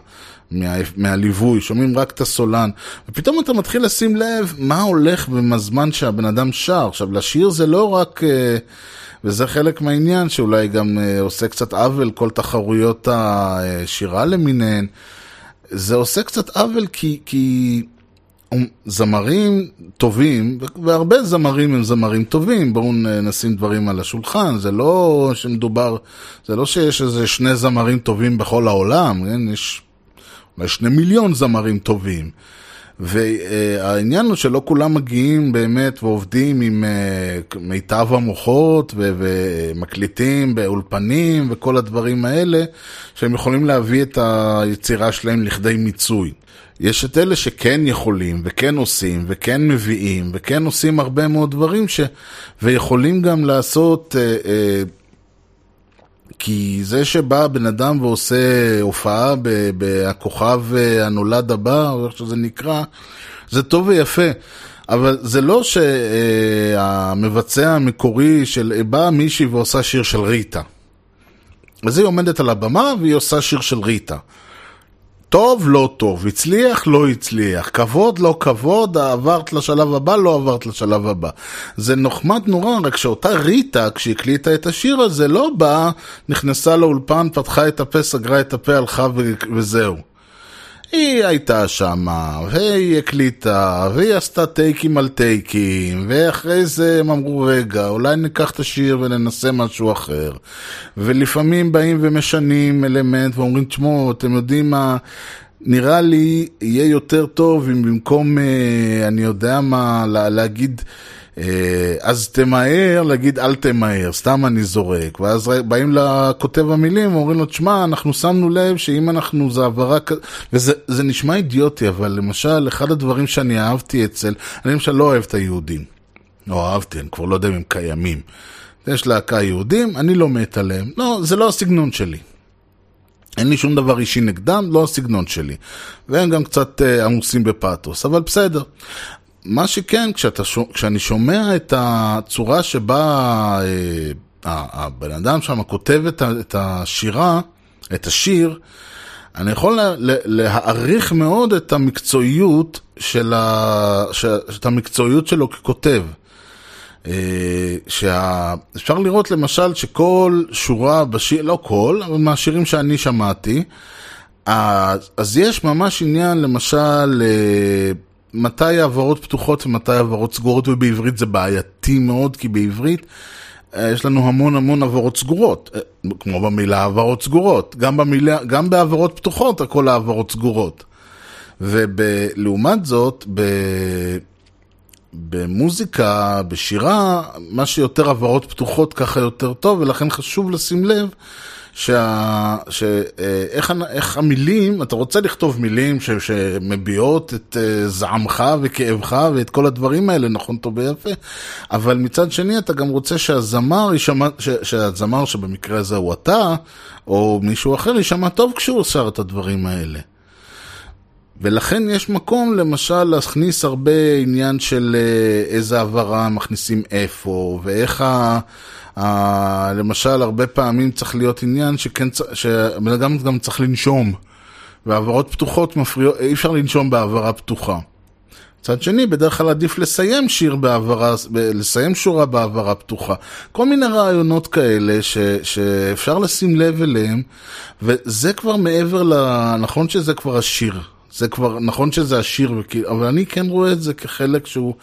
מה, מהליווי, שומעים רק את הסולן, ופתאום אתה מתחיל לשים לב מה הולך בזמן שהבן אדם שר. עכשיו, לשיר זה לא רק, אה, וזה חלק מהעניין שאולי גם אה, עושה קצת עוול כל תחרויות השירה למיניהן, זה עושה קצת עוול כי... כי זמרים טובים, והרבה זמרים הם זמרים טובים, בואו נשים דברים על השולחן, זה לא שמדובר, זה לא שיש איזה שני זמרים טובים בכל העולם, כן? יש אולי שני מיליון זמרים טובים. והעניין הוא שלא כולם מגיעים באמת ועובדים עם מיטב המוחות ומקליטים באולפנים וכל הדברים האלה, שהם יכולים להביא את היצירה שלהם לכדי מיצוי. יש את אלה שכן יכולים, וכן עושים, וכן מביאים, וכן עושים הרבה מאוד דברים, ש... ויכולים גם לעשות, אה, אה, כי זה שבא בן אדם ועושה הופעה בכוכב הנולד הבא, או איך שזה נקרא, זה טוב ויפה. אבל זה לא שהמבצע המקורי של באה מישהי ועושה שיר של ריטה. אז היא עומדת על הבמה והיא עושה שיר של ריטה. טוב, לא טוב, הצליח, לא הצליח, כבוד, לא כבוד, עברת לשלב הבא, לא עברת לשלב הבא. זה נחמד נורא, רק שאותה ריטה, כשהיא הקליטה את השיר הזה, לא באה, נכנסה לאולפן, פתחה את הפה, סגרה את הפה, הלכה וזהו. היא הייתה שמה, והיא הקליטה, והיא עשתה טייקים על טייקים, ואחרי זה הם אמרו, רגע, אולי ניקח את השיר וננסה משהו אחר. ולפעמים באים ומשנים אלמנט ואומרים, תשמעו, אתם יודעים מה... נראה לי יהיה יותר טוב אם במקום, אני יודע מה, להגיד... אז תמהר, להגיד אל תמהר, סתם אני זורק. ואז באים לכותב המילים ואומרים לו, תשמע, אנחנו שמנו לב שאם אנחנו, זה העברה כזאת, וזה נשמע אידיוטי, אבל למשל, אחד הדברים שאני אהבתי אצל, אני למשל לא אוהב את היהודים. לא אהבתי, אני כבר לא יודע אם הם קיימים. יש להקה יהודים, אני לא מת עליהם. לא, זה לא הסגנון שלי. אין לי שום דבר אישי נגדם, לא הסגנון שלי. והם גם קצת uh, עמוסים בפאתוס, אבל בסדר. מה שכן, כשאתה, כשאני שומע את הצורה שבה אה, הבן אדם שם כותב את, את השירה, את השיר, אני יכול לה, להעריך מאוד את המקצועיות של ה, ש, את המקצועיות שלו ככותב. שאפשר לראות למשל שכל שורה בשיר, לא כל, אבל מהשירים שאני שמעתי, אז יש ממש עניין למשל מתי העברות פתוחות ומתי העברות סגורות, ובעברית זה בעייתי מאוד, כי בעברית יש לנו המון המון העברות סגורות, כמו במילה העברות סגורות, גם, במילה, גם בעברות פתוחות הכל העברות סגורות. ולעומת זאת, ב... במוזיקה, בשירה, מה שיותר עברות פתוחות ככה יותר טוב, ולכן חשוב לשים לב שה... ש... איך המילים, אתה רוצה לכתוב מילים ש... שמביעות את זעמך וכאבך ואת כל הדברים האלה, נכון טוב ויפה, אבל מצד שני אתה גם רוצה שהזמר יישמע, ש... שהזמר שבמקרה הזה הוא אתה, או מישהו אחר, יישמע טוב כשהוא שר את הדברים האלה. ולכן יש מקום למשל להכניס הרבה עניין של איזה העברה מכניסים איפה, ואיך ה... ה... למשל הרבה פעמים צריך להיות עניין שכן, שבן אדם גם צריך לנשום, והעברות פתוחות מפריעות, אי אפשר לנשום בהעברה פתוחה. מצד שני, בדרך כלל עדיף לסיים שיר בהעברה, ב- לסיים שורה בהעברה פתוחה. כל מיני רעיונות כאלה ש, שאפשר לשים לב אליהם, וזה כבר מעבר ל... נכון שזה כבר השיר. זה כבר, נכון שזה השיר, אבל אני כן רואה את זה כחלק שהוא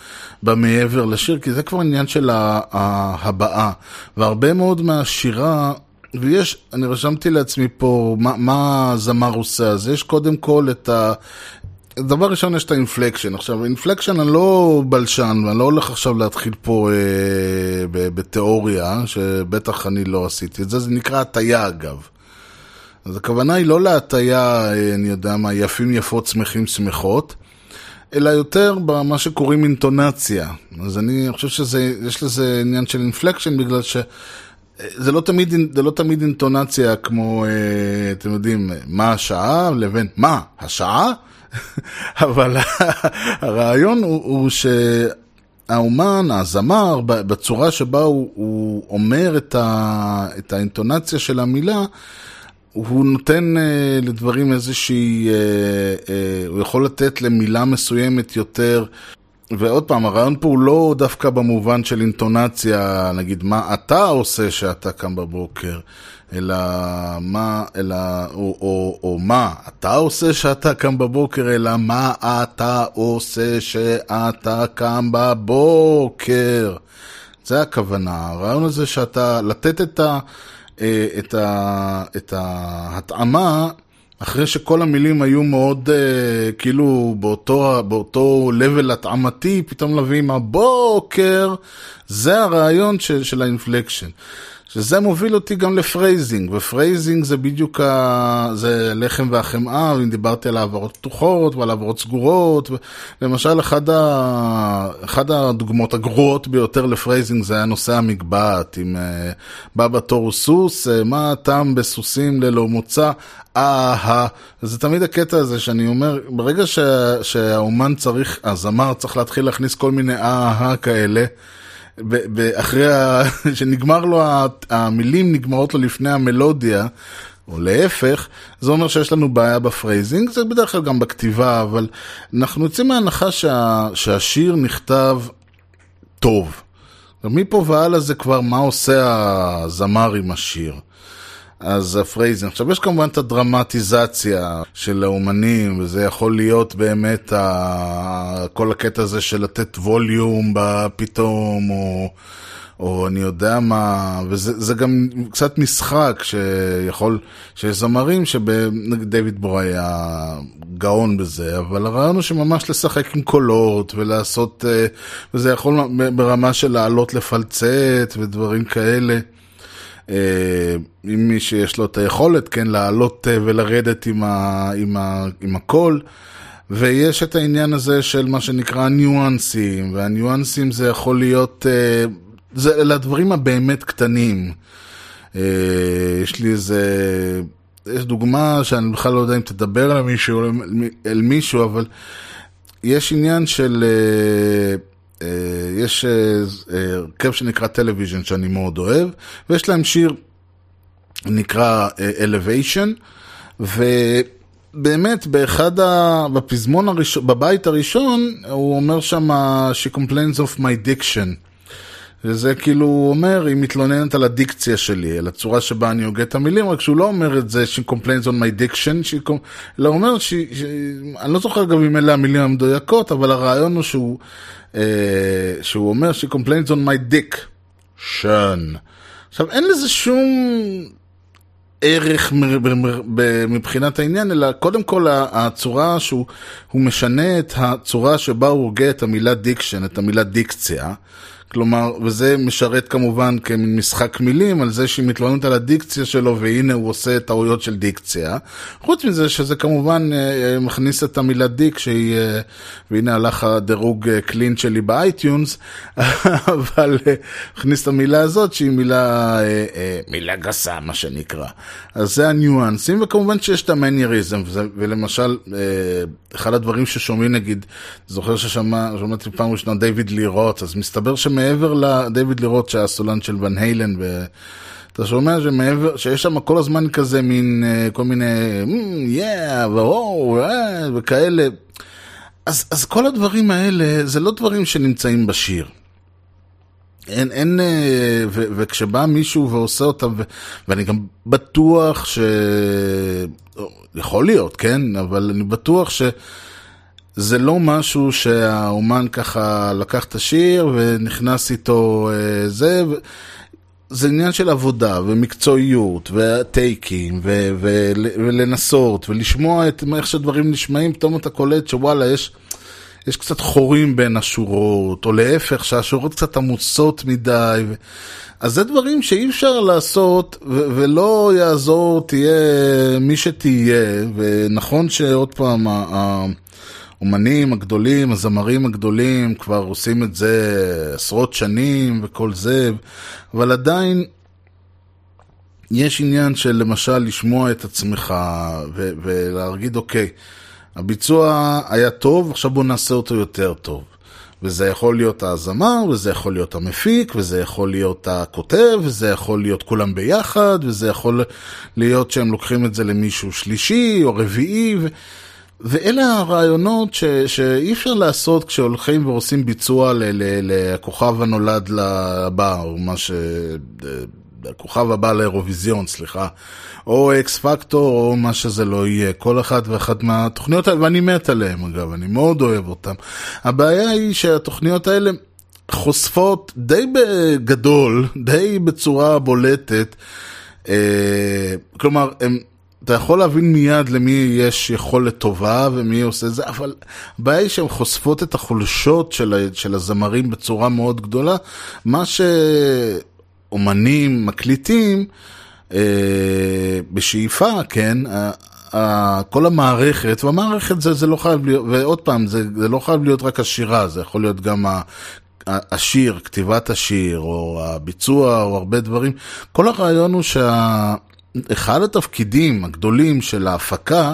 במעבר לשיר, כי זה כבר עניין של ההבעה. והרבה מאוד מהשירה, ויש, אני רשמתי לעצמי פה מה, מה הזמר עושה, אז יש קודם כל את ה... דבר ראשון יש את ה inflection. עכשיו, inflection אני לא בלשן, ואני לא הולך עכשיו להתחיל פה אה, בתיאוריה, שבטח אני לא עשיתי את זה, זה נקרא הטיה אגב. אז הכוונה היא לא להטיה, אה, אני יודע מה, יפים יפות, שמחים שמחות, אלא יותר במה שקוראים אינטונציה. אז אני חושב שיש לזה עניין של inflection, בגלל ש... זה לא תמיד, זה לא תמיד אינטונציה כמו, אה, אתם יודעים, מה השעה לבין מה השעה, אבל הרעיון הוא, הוא שהאומן, הזמר, בצורה שבה הוא, הוא אומר את, ה, את האינטונציה של המילה, הוא נותן אה, לדברים איזושהי, אה, אה, הוא יכול לתת למילה מסוימת יותר, ועוד פעם, הרעיון פה הוא לא דווקא במובן של אינטונציה, נגיד, מה אתה עושה שאתה קם בבוקר, אלא מה, אלא, או, או, או מה אתה עושה שאתה קם בבוקר, אלא מה אתה עושה שאתה קם בבוקר. זה הכוונה, הרעיון הזה שאתה, לתת את ה... אה, את, ה, את ההתאמה אחרי שכל המילים היו מאוד uh, כאילו באותו, באותו level התאמתי, פתאום להביא עם הבוקר, זה הרעיון של, של האינפלקשן. שזה מוביל אותי גם ל phrasing, ו phrasing זה בדיוק ה... זה לחם והחמאה, אם דיברתי על הברות פתוחות ועל הברות סגורות, למשל אחד, ה... אחד הדוגמאות הגרועות ביותר ל phrasing זה היה נושא המגבעת, עם אה, בא בתור סוס, אה, מה הטעם בסוסים ללא מוצא, אהה, זה תמיד הקטע הזה שאני אומר, ברגע ש... שהאומן צריך, הזמר צריך להתחיל להכניס כל מיני אהה כאלה, אחרי ה... שנגמר לו, המילים נגמרות לו לפני המלודיה, או להפך, זה אומר שיש לנו בעיה ב phrasing, זה בדרך כלל גם בכתיבה, אבל אנחנו יוצאים מההנחה שה... שהשיר נכתב טוב. ומפה והלאה זה כבר מה עושה הזמר עם השיר. אז ה phrasing. עכשיו יש כמובן את הדרמטיזציה של האומנים, וזה יכול להיות באמת ה... כל הקטע הזה של לתת volume פתאום, או, או אני יודע מה, וזה גם קצת משחק שיכול, שיש זמרים שנגיד דיוויד בו היה גאון בזה, אבל הרעיון הוא שממש לשחק עם קולות ולעשות, וזה יכול ברמה של לעלות לפלצט ודברים כאלה. עם מי שיש לו את היכולת, כן, לעלות ולרדת עם, ה, עם, ה, עם הקול. ויש את העניין הזה של מה שנקרא ניואנסים, והניואנסים זה יכול להיות, זה אלה הדברים הבאמת קטנים. יש לי איזה, יש דוגמה שאני בכלל לא יודע אם תדבר על מישהו, אל מישהו, אבל יש עניין של... יש הרכב שנקרא Television שאני מאוד אוהב, ויש להם שיר נקרא Elevation, ובאמת באחד, ה... בפזמון הראשון, בבית הראשון, הוא אומר שם She complains of my diction. וזה כאילו, הוא אומר, היא מתלוננת על הדיקציה שלי, על הצורה שבה אני הוגה את המילים, רק שהוא לא אומר את זה, she complains on my diction, אלא הוא אומר, ש... ש... אני לא זוכר גם אם אלה המילים המדויקות, אבל הרעיון הוא שהוא, אה, שהוא אומר, she complains on my dick, שן. עכשיו, אין לזה שום ערך מבחינת העניין, אלא קודם כל הצורה שהוא משנה את הצורה שבה הוא הוגה את המילה diction, את המילה דיקציה. כלומר, וזה משרת כמובן כמין משחק מילים על זה שהיא מתלוננת על הדיקציה שלו והנה הוא עושה טעויות של דיקציה. חוץ מזה שזה כמובן מכניס את המילה dick שהיא, והנה הלך הדירוג clean שלי ב iTunes, אבל מכניס את המילה הזאת שהיא מילה, מילה גסה מה שנקרא. אז זה הניואנסים וכמובן שיש את המנייריזם ולמשל אחד הדברים ששומעים נגיד, זוכר ששמעתי פעם ראשונה דיוויד לירוט, אז מסתבר שמ... מעבר לדיוויד לירוט שהיה סולן של ון היילן ואתה שומע שמעבר, שיש שם כל הזמן כזה מין כל מיני יא, ואו, וכאלה. אז, אז כל הדברים האלה, זה לא דברים שנמצאים בשיר. אין, אין, אה, ו, וכשבא מישהו ועושה אותם, ו, ואני גם בטוח ש... יכול להיות, כן? אבל אני בטוח שזה לא משהו שהאומן ככה לקח את השיר ונכנס איתו אה, זה. ו... זה עניין של עבודה ומקצועיות וטייקים ו- ו- ולנסות ולשמוע את איך שהדברים נשמעים, פתאום אתה קולט שוואלה, יש, יש קצת חורים בין השורות, או להפך, שהשורות קצת עמוסות מדי. ו- אז זה דברים שאי אפשר לעשות ו- ולא יעזור, תהיה מי שתהיה, ונכון שעוד פעם, האומנים הגדולים, הזמרים הגדולים, כבר עושים את זה עשרות שנים וכל זה, אבל עדיין יש עניין של למשל לשמוע את עצמך ו- ולהגיד, אוקיי, הביצוע היה טוב, עכשיו בוא נעשה אותו יותר טוב. וזה יכול להיות הזמר, וזה יכול להיות המפיק, וזה יכול להיות הכותב, וזה יכול להיות כולם ביחד, וזה יכול להיות שהם לוקחים את זה למישהו שלישי או רביעי. ו... ואלה הרעיונות ש, שאי אפשר לעשות כשהולכים ועושים ביצוע ל, ל, לכוכב הנולד לבא, או מה ש... הכוכב הבא לאירוויזיון, סליחה, או אקס פקטור, או מה שזה לא יהיה, כל אחת ואחת מהתוכניות האלה, ואני מת עליהן אגב, אני מאוד אוהב אותן. הבעיה היא שהתוכניות האלה חושפות די בגדול, די בצורה בולטת, אה, כלומר, הם... אתה יכול להבין מיד למי יש יכולת טובה ומי עושה זה, אבל הבעיה היא שהן חושפות את החולשות של, של הזמרים בצורה מאוד גדולה. מה שאומנים מקליטים, אה, בשאיפה, כן, אה, אה, כל המערכת, והמערכת זה, זה לא חייב להיות, ועוד פעם, זה, זה לא חייב להיות רק השירה, זה יכול להיות גם ה... השיר, כתיבת השיר, או הביצוע, או הרבה דברים. כל הרעיון הוא שה... אחד התפקידים הגדולים של ההפקה,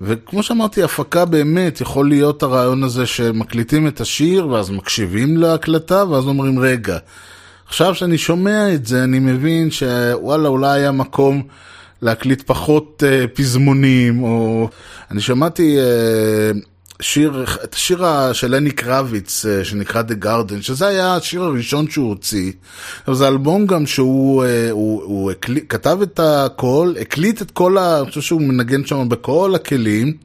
וכמו שאמרתי, הפקה באמת יכול להיות הרעיון הזה שמקליטים את השיר, ואז מקשיבים להקלטה, ואז אומרים, רגע, עכשיו שאני שומע את זה, אני מבין שוואלה, אולי היה מקום להקליט פחות uh, פזמונים, או... אני שמעתי... Uh, שיר, את השיר של לני קרביץ אה, שנקרא The Garden, שזה היה השיר הראשון שהוא הוציא. זה אלבום גם שהוא אה, הוא, הוא הקל... כתב את הכל, הקליט את כל ה... אני חושב שהוא מנגן שם בכל הכלים.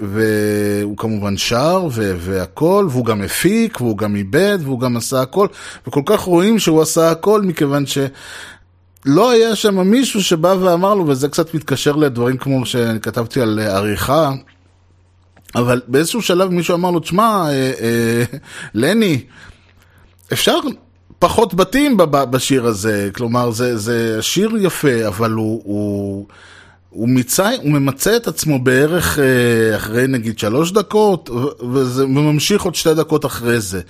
והוא כמובן שר והכל, והוא גם הפיק, והוא גם איבד, והוא גם עשה הכל, וכל כך רואים שהוא עשה הכל מכיוון ש... לא היה שם מישהו שבא ואמר לו, וזה קצת מתקשר לדברים כמו שאני כתבתי על אה, עריכה, אבל באיזשהו שלב מישהו אמר לו, תשמע, אה, אה, לני, אפשר פחות בתים בשיר הזה, כלומר, זה, זה שיר יפה, אבל הוא... הוא הוא, מצא, הוא ממצה את עצמו בערך אה, אחרי נגיד שלוש דקות, וזה ממשיך עוד שתי דקות אחרי זה.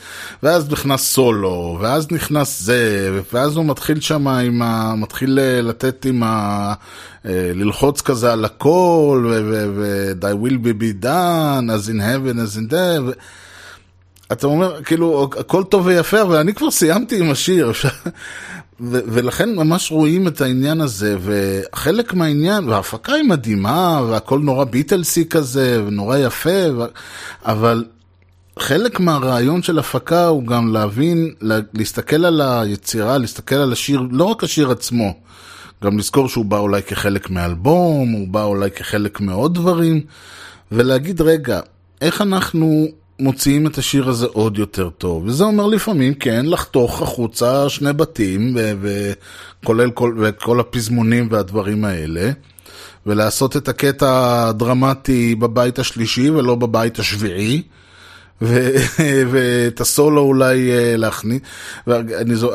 ואז נכנס סולו, ואז נכנס זה, ואז הוא מתחיל שם עם ה... מתחיל אה, לתת עם ה... אה, ללחוץ כזה על הכל, ו-I will be be done, as in heaven, as in death. אתה אומר, כאילו, הכל טוב ויפה, אבל אני כבר סיימתי עם השיר. ולכן ממש רואים את העניין הזה, וחלק מהעניין, וההפקה היא מדהימה, והכל נורא ביטלסי כזה, ונורא יפה, ו- אבל חלק מהרעיון של הפקה הוא גם להבין, לה- להסתכל על היצירה, להסתכל על השיר, לא רק השיר עצמו, גם לזכור שהוא בא אולי כחלק מאלבום, הוא בא אולי כחלק מעוד דברים, ולהגיד, רגע, איך אנחנו מוציאים את השיר הזה עוד יותר טוב. וזה אומר לפעמים, כן, לחתוך החוצה שני בתים, וכולל כל, וכל הפזמונים והדברים האלה, ולעשות את הקטע הדרמטי בבית השלישי ולא בבית השביעי. ואת הסולו אולי אה, להכניס,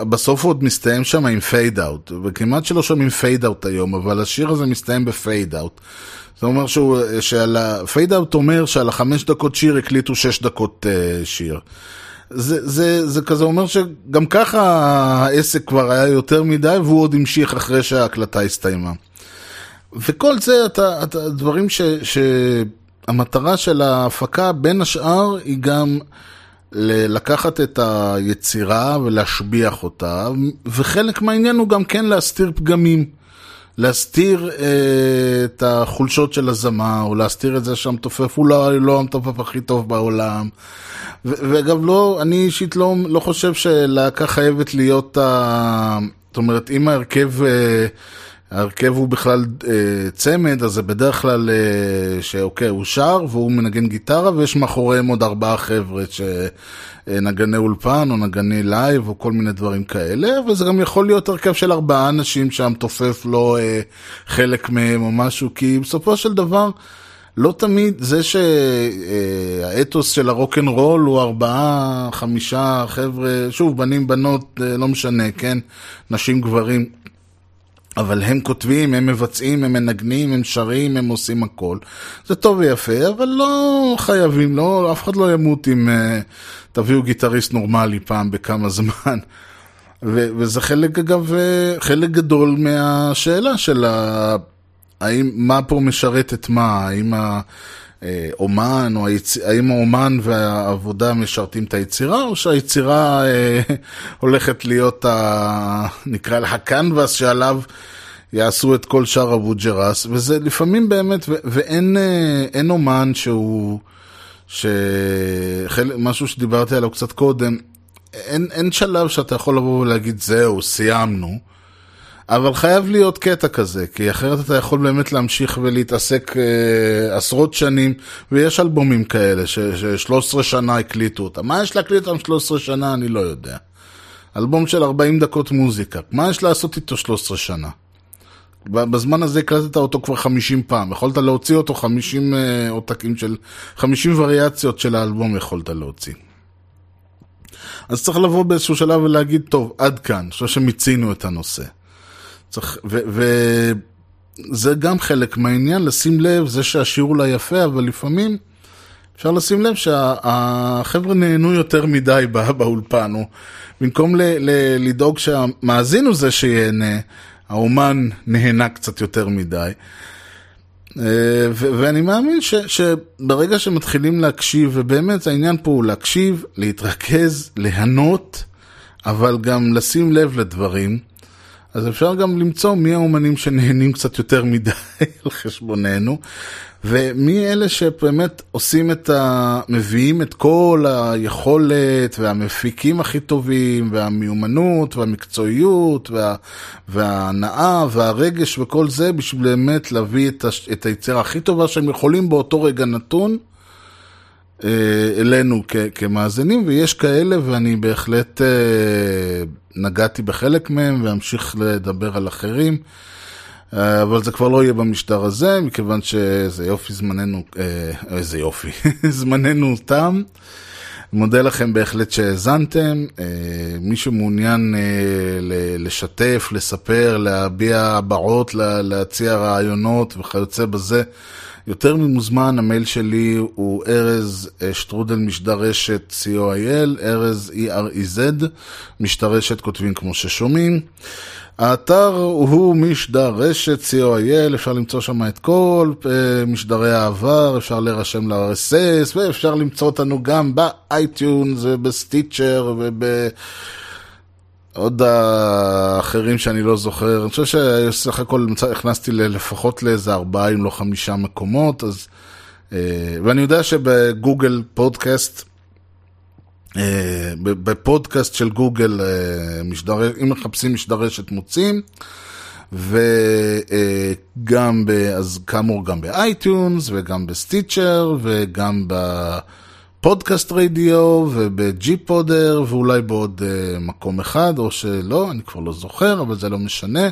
בסוף הוא עוד מסתיים שם עם fade out, וכמעט שלא שומעים fade out היום, אבל השיר הזה מסתיים ב fade out. זה אומר שהוא, שעל ה fade out אומר שעל החמש דקות שיר הקליטו שש דקות אה, שיר. זה, זה, זה כזה אומר שגם ככה העסק כבר היה יותר מדי והוא עוד המשיך אחרי שההקלטה הסתיימה. וכל זה, אתה, אתה, דברים שהמטרה של ההפקה בין השאר היא גם לקחת את היצירה ולהשביח אותה, וחלק מהעניין הוא גם כן להסתיר פגמים. להסתיר אה, את החולשות של הזמר, או להסתיר את זה שהמתופף הוא לא, לא המתופף הכי טוב בעולם. ו- ואגב, לא, אני אישית לא, לא חושב שלהקה חייבת להיות, ה... זאת אומרת, אם ההרכב... אה, ההרכב הוא בכלל אה, צמד, אז זה בדרך כלל אה, שאוקיי, הוא שר והוא מנגן גיטרה ויש מאחוריהם עוד ארבעה חבר'ה שנגני אולפן או נגני live או כל מיני דברים כאלה, וזה גם יכול להיות הרכב של ארבעה אנשים שהמתופף לא אה, חלק מהם או משהו, כי בסופו של דבר... לא תמיד זה שהאתוס של הרוקנרול הוא ארבעה, חמישה חבר'ה, שוב, בנים, בנות, אה, לא משנה, כן? נשים, גברים. אבל הם כותבים, הם מבצעים, הם מנגנים, הם שרים, הם עושים הכל. זה טוב ויפה, אבל לא חייבים, לא, אף אחד לא ימות אם uh, תביאו גיטריסט נורמלי פעם בכמה זמן. ו- וזה חלק, אגב, אה, חלק גדול מהשאלה של ה... האם, מה פה משרת את מה, האם האומן, או היצ... האם האומן והעבודה משרתים את היצירה, או שהיצירה אה, הולכת להיות, ה... נקרא לה, הקנבס שעליו יעשו את כל שאר אבו ג'רס, וזה לפעמים באמת, ו... ואין אה, אומן שהוא, שחל... משהו שדיברתי עליו קצת קודם, אין, אין שלב שאתה יכול לבוא ולהגיד, זהו, סיימנו. אבל חייב להיות קטע כזה, כי אחרת אתה יכול באמת להמשיך ולהתעסק אה, עשרות שנים, ויש אלבומים כאלה ש-13 שנה הקליטו אותם. מה יש להקליט אותם 13 שנה? אני לא יודע. אלבום של 40 דקות מוזיקה, מה יש לעשות איתו 13 שנה? בזמן הזה הקלטת אותו כבר 50 פעם, יכולת להוציא אותו 50 אה, עותקים של, 50 וריאציות של האלבום יכולת להוציא. אז צריך לבוא באיזשהו שלב ולהגיד, טוב, עד כאן, אני חושב שמיצינו את הנושא. צריך, וזה גם חלק מהעניין, לשים לב, זה שהשיר אולי יפה, אבל לפעמים אפשר לשים לב שהחבר'ה נהנו יותר מדי באולפן, או במקום ל, ל, לדאוג שהמאזין הוא זה שיהנה, האומן נהנה קצת יותר מדי. אה, ו- ואני מאמין ש- שברגע שמתחילים להקשיב, ובאמת העניין פה הוא להקשיב, להתרכז, ליהנות, אבל גם לשים לב לדברים, אז אפשר גם למצוא מי האומנים שנהנים קצת יותר מדי על חשבוננו, ומי אלה שבאמת עושים את ה... מביאים את כל היכולת והמפיקים הכי טובים, והמיומנות והמקצועיות וה... וההנאה והרגש וכל זה, בשביל באמת להביא את, ה... את היצירה הכי טובה שהם יכולים באותו רגע נתון. אה, אלינו כ- כמאזינים, ויש כאלה, ואני בהחלט אה, נגעתי בחלק מהם, ואמשיך לדבר על אחרים. אה, אבל זה כבר לא יהיה במשטר הזה, מכיוון שזה יופי זמננו, איזה יופי, זמננו תם. מודה לכם בהחלט שהאזנתם. מי שמעוניין לשתף, לספר, להביע הבעות, להציע רעיונות וכיוצא בזה, יותר ממוזמן, המייל שלי הוא ארז אה, שטרודל משדרשת co.il, ארז E-R-E-Z, משדרשת כותבים כמו ששומעים. האתר הוא משדרשת co.il, אפשר למצוא שם את כל אה, משדרי העבר, אפשר להירשם ל-RSS, ואפשר למצוא אותנו גם ב iTunes וב Stitcher וב... עוד האחרים שאני לא זוכר, אני חושב שסך הכל הכנסתי לפחות לאיזה ארבעה אם לא חמישה מקומות, אז... אה, ואני יודע שבגוגל פודקאסט, אה, בפודקאסט של גוגל, אה, משדר... אם מחפשים משדרשת מוצאים, וגם, ב... אז כאמור גם ב iTunes, וגם ב Stitcher, וגם ב... פודקאסט רדיו ובג'י פודר ואולי בעוד uh, מקום אחד או שלא, אני כבר לא זוכר, אבל זה לא משנה.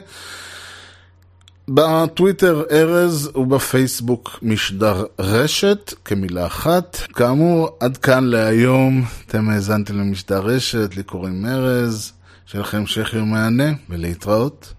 בטוויטר ארז ובפייסבוק משדר רשת כמילה אחת. כאמור, עד כאן להיום, אתם האזנתם למשדר רשת, לי קוראים ארז, שיהיה לכם המשך יום מהנה ולהתראות.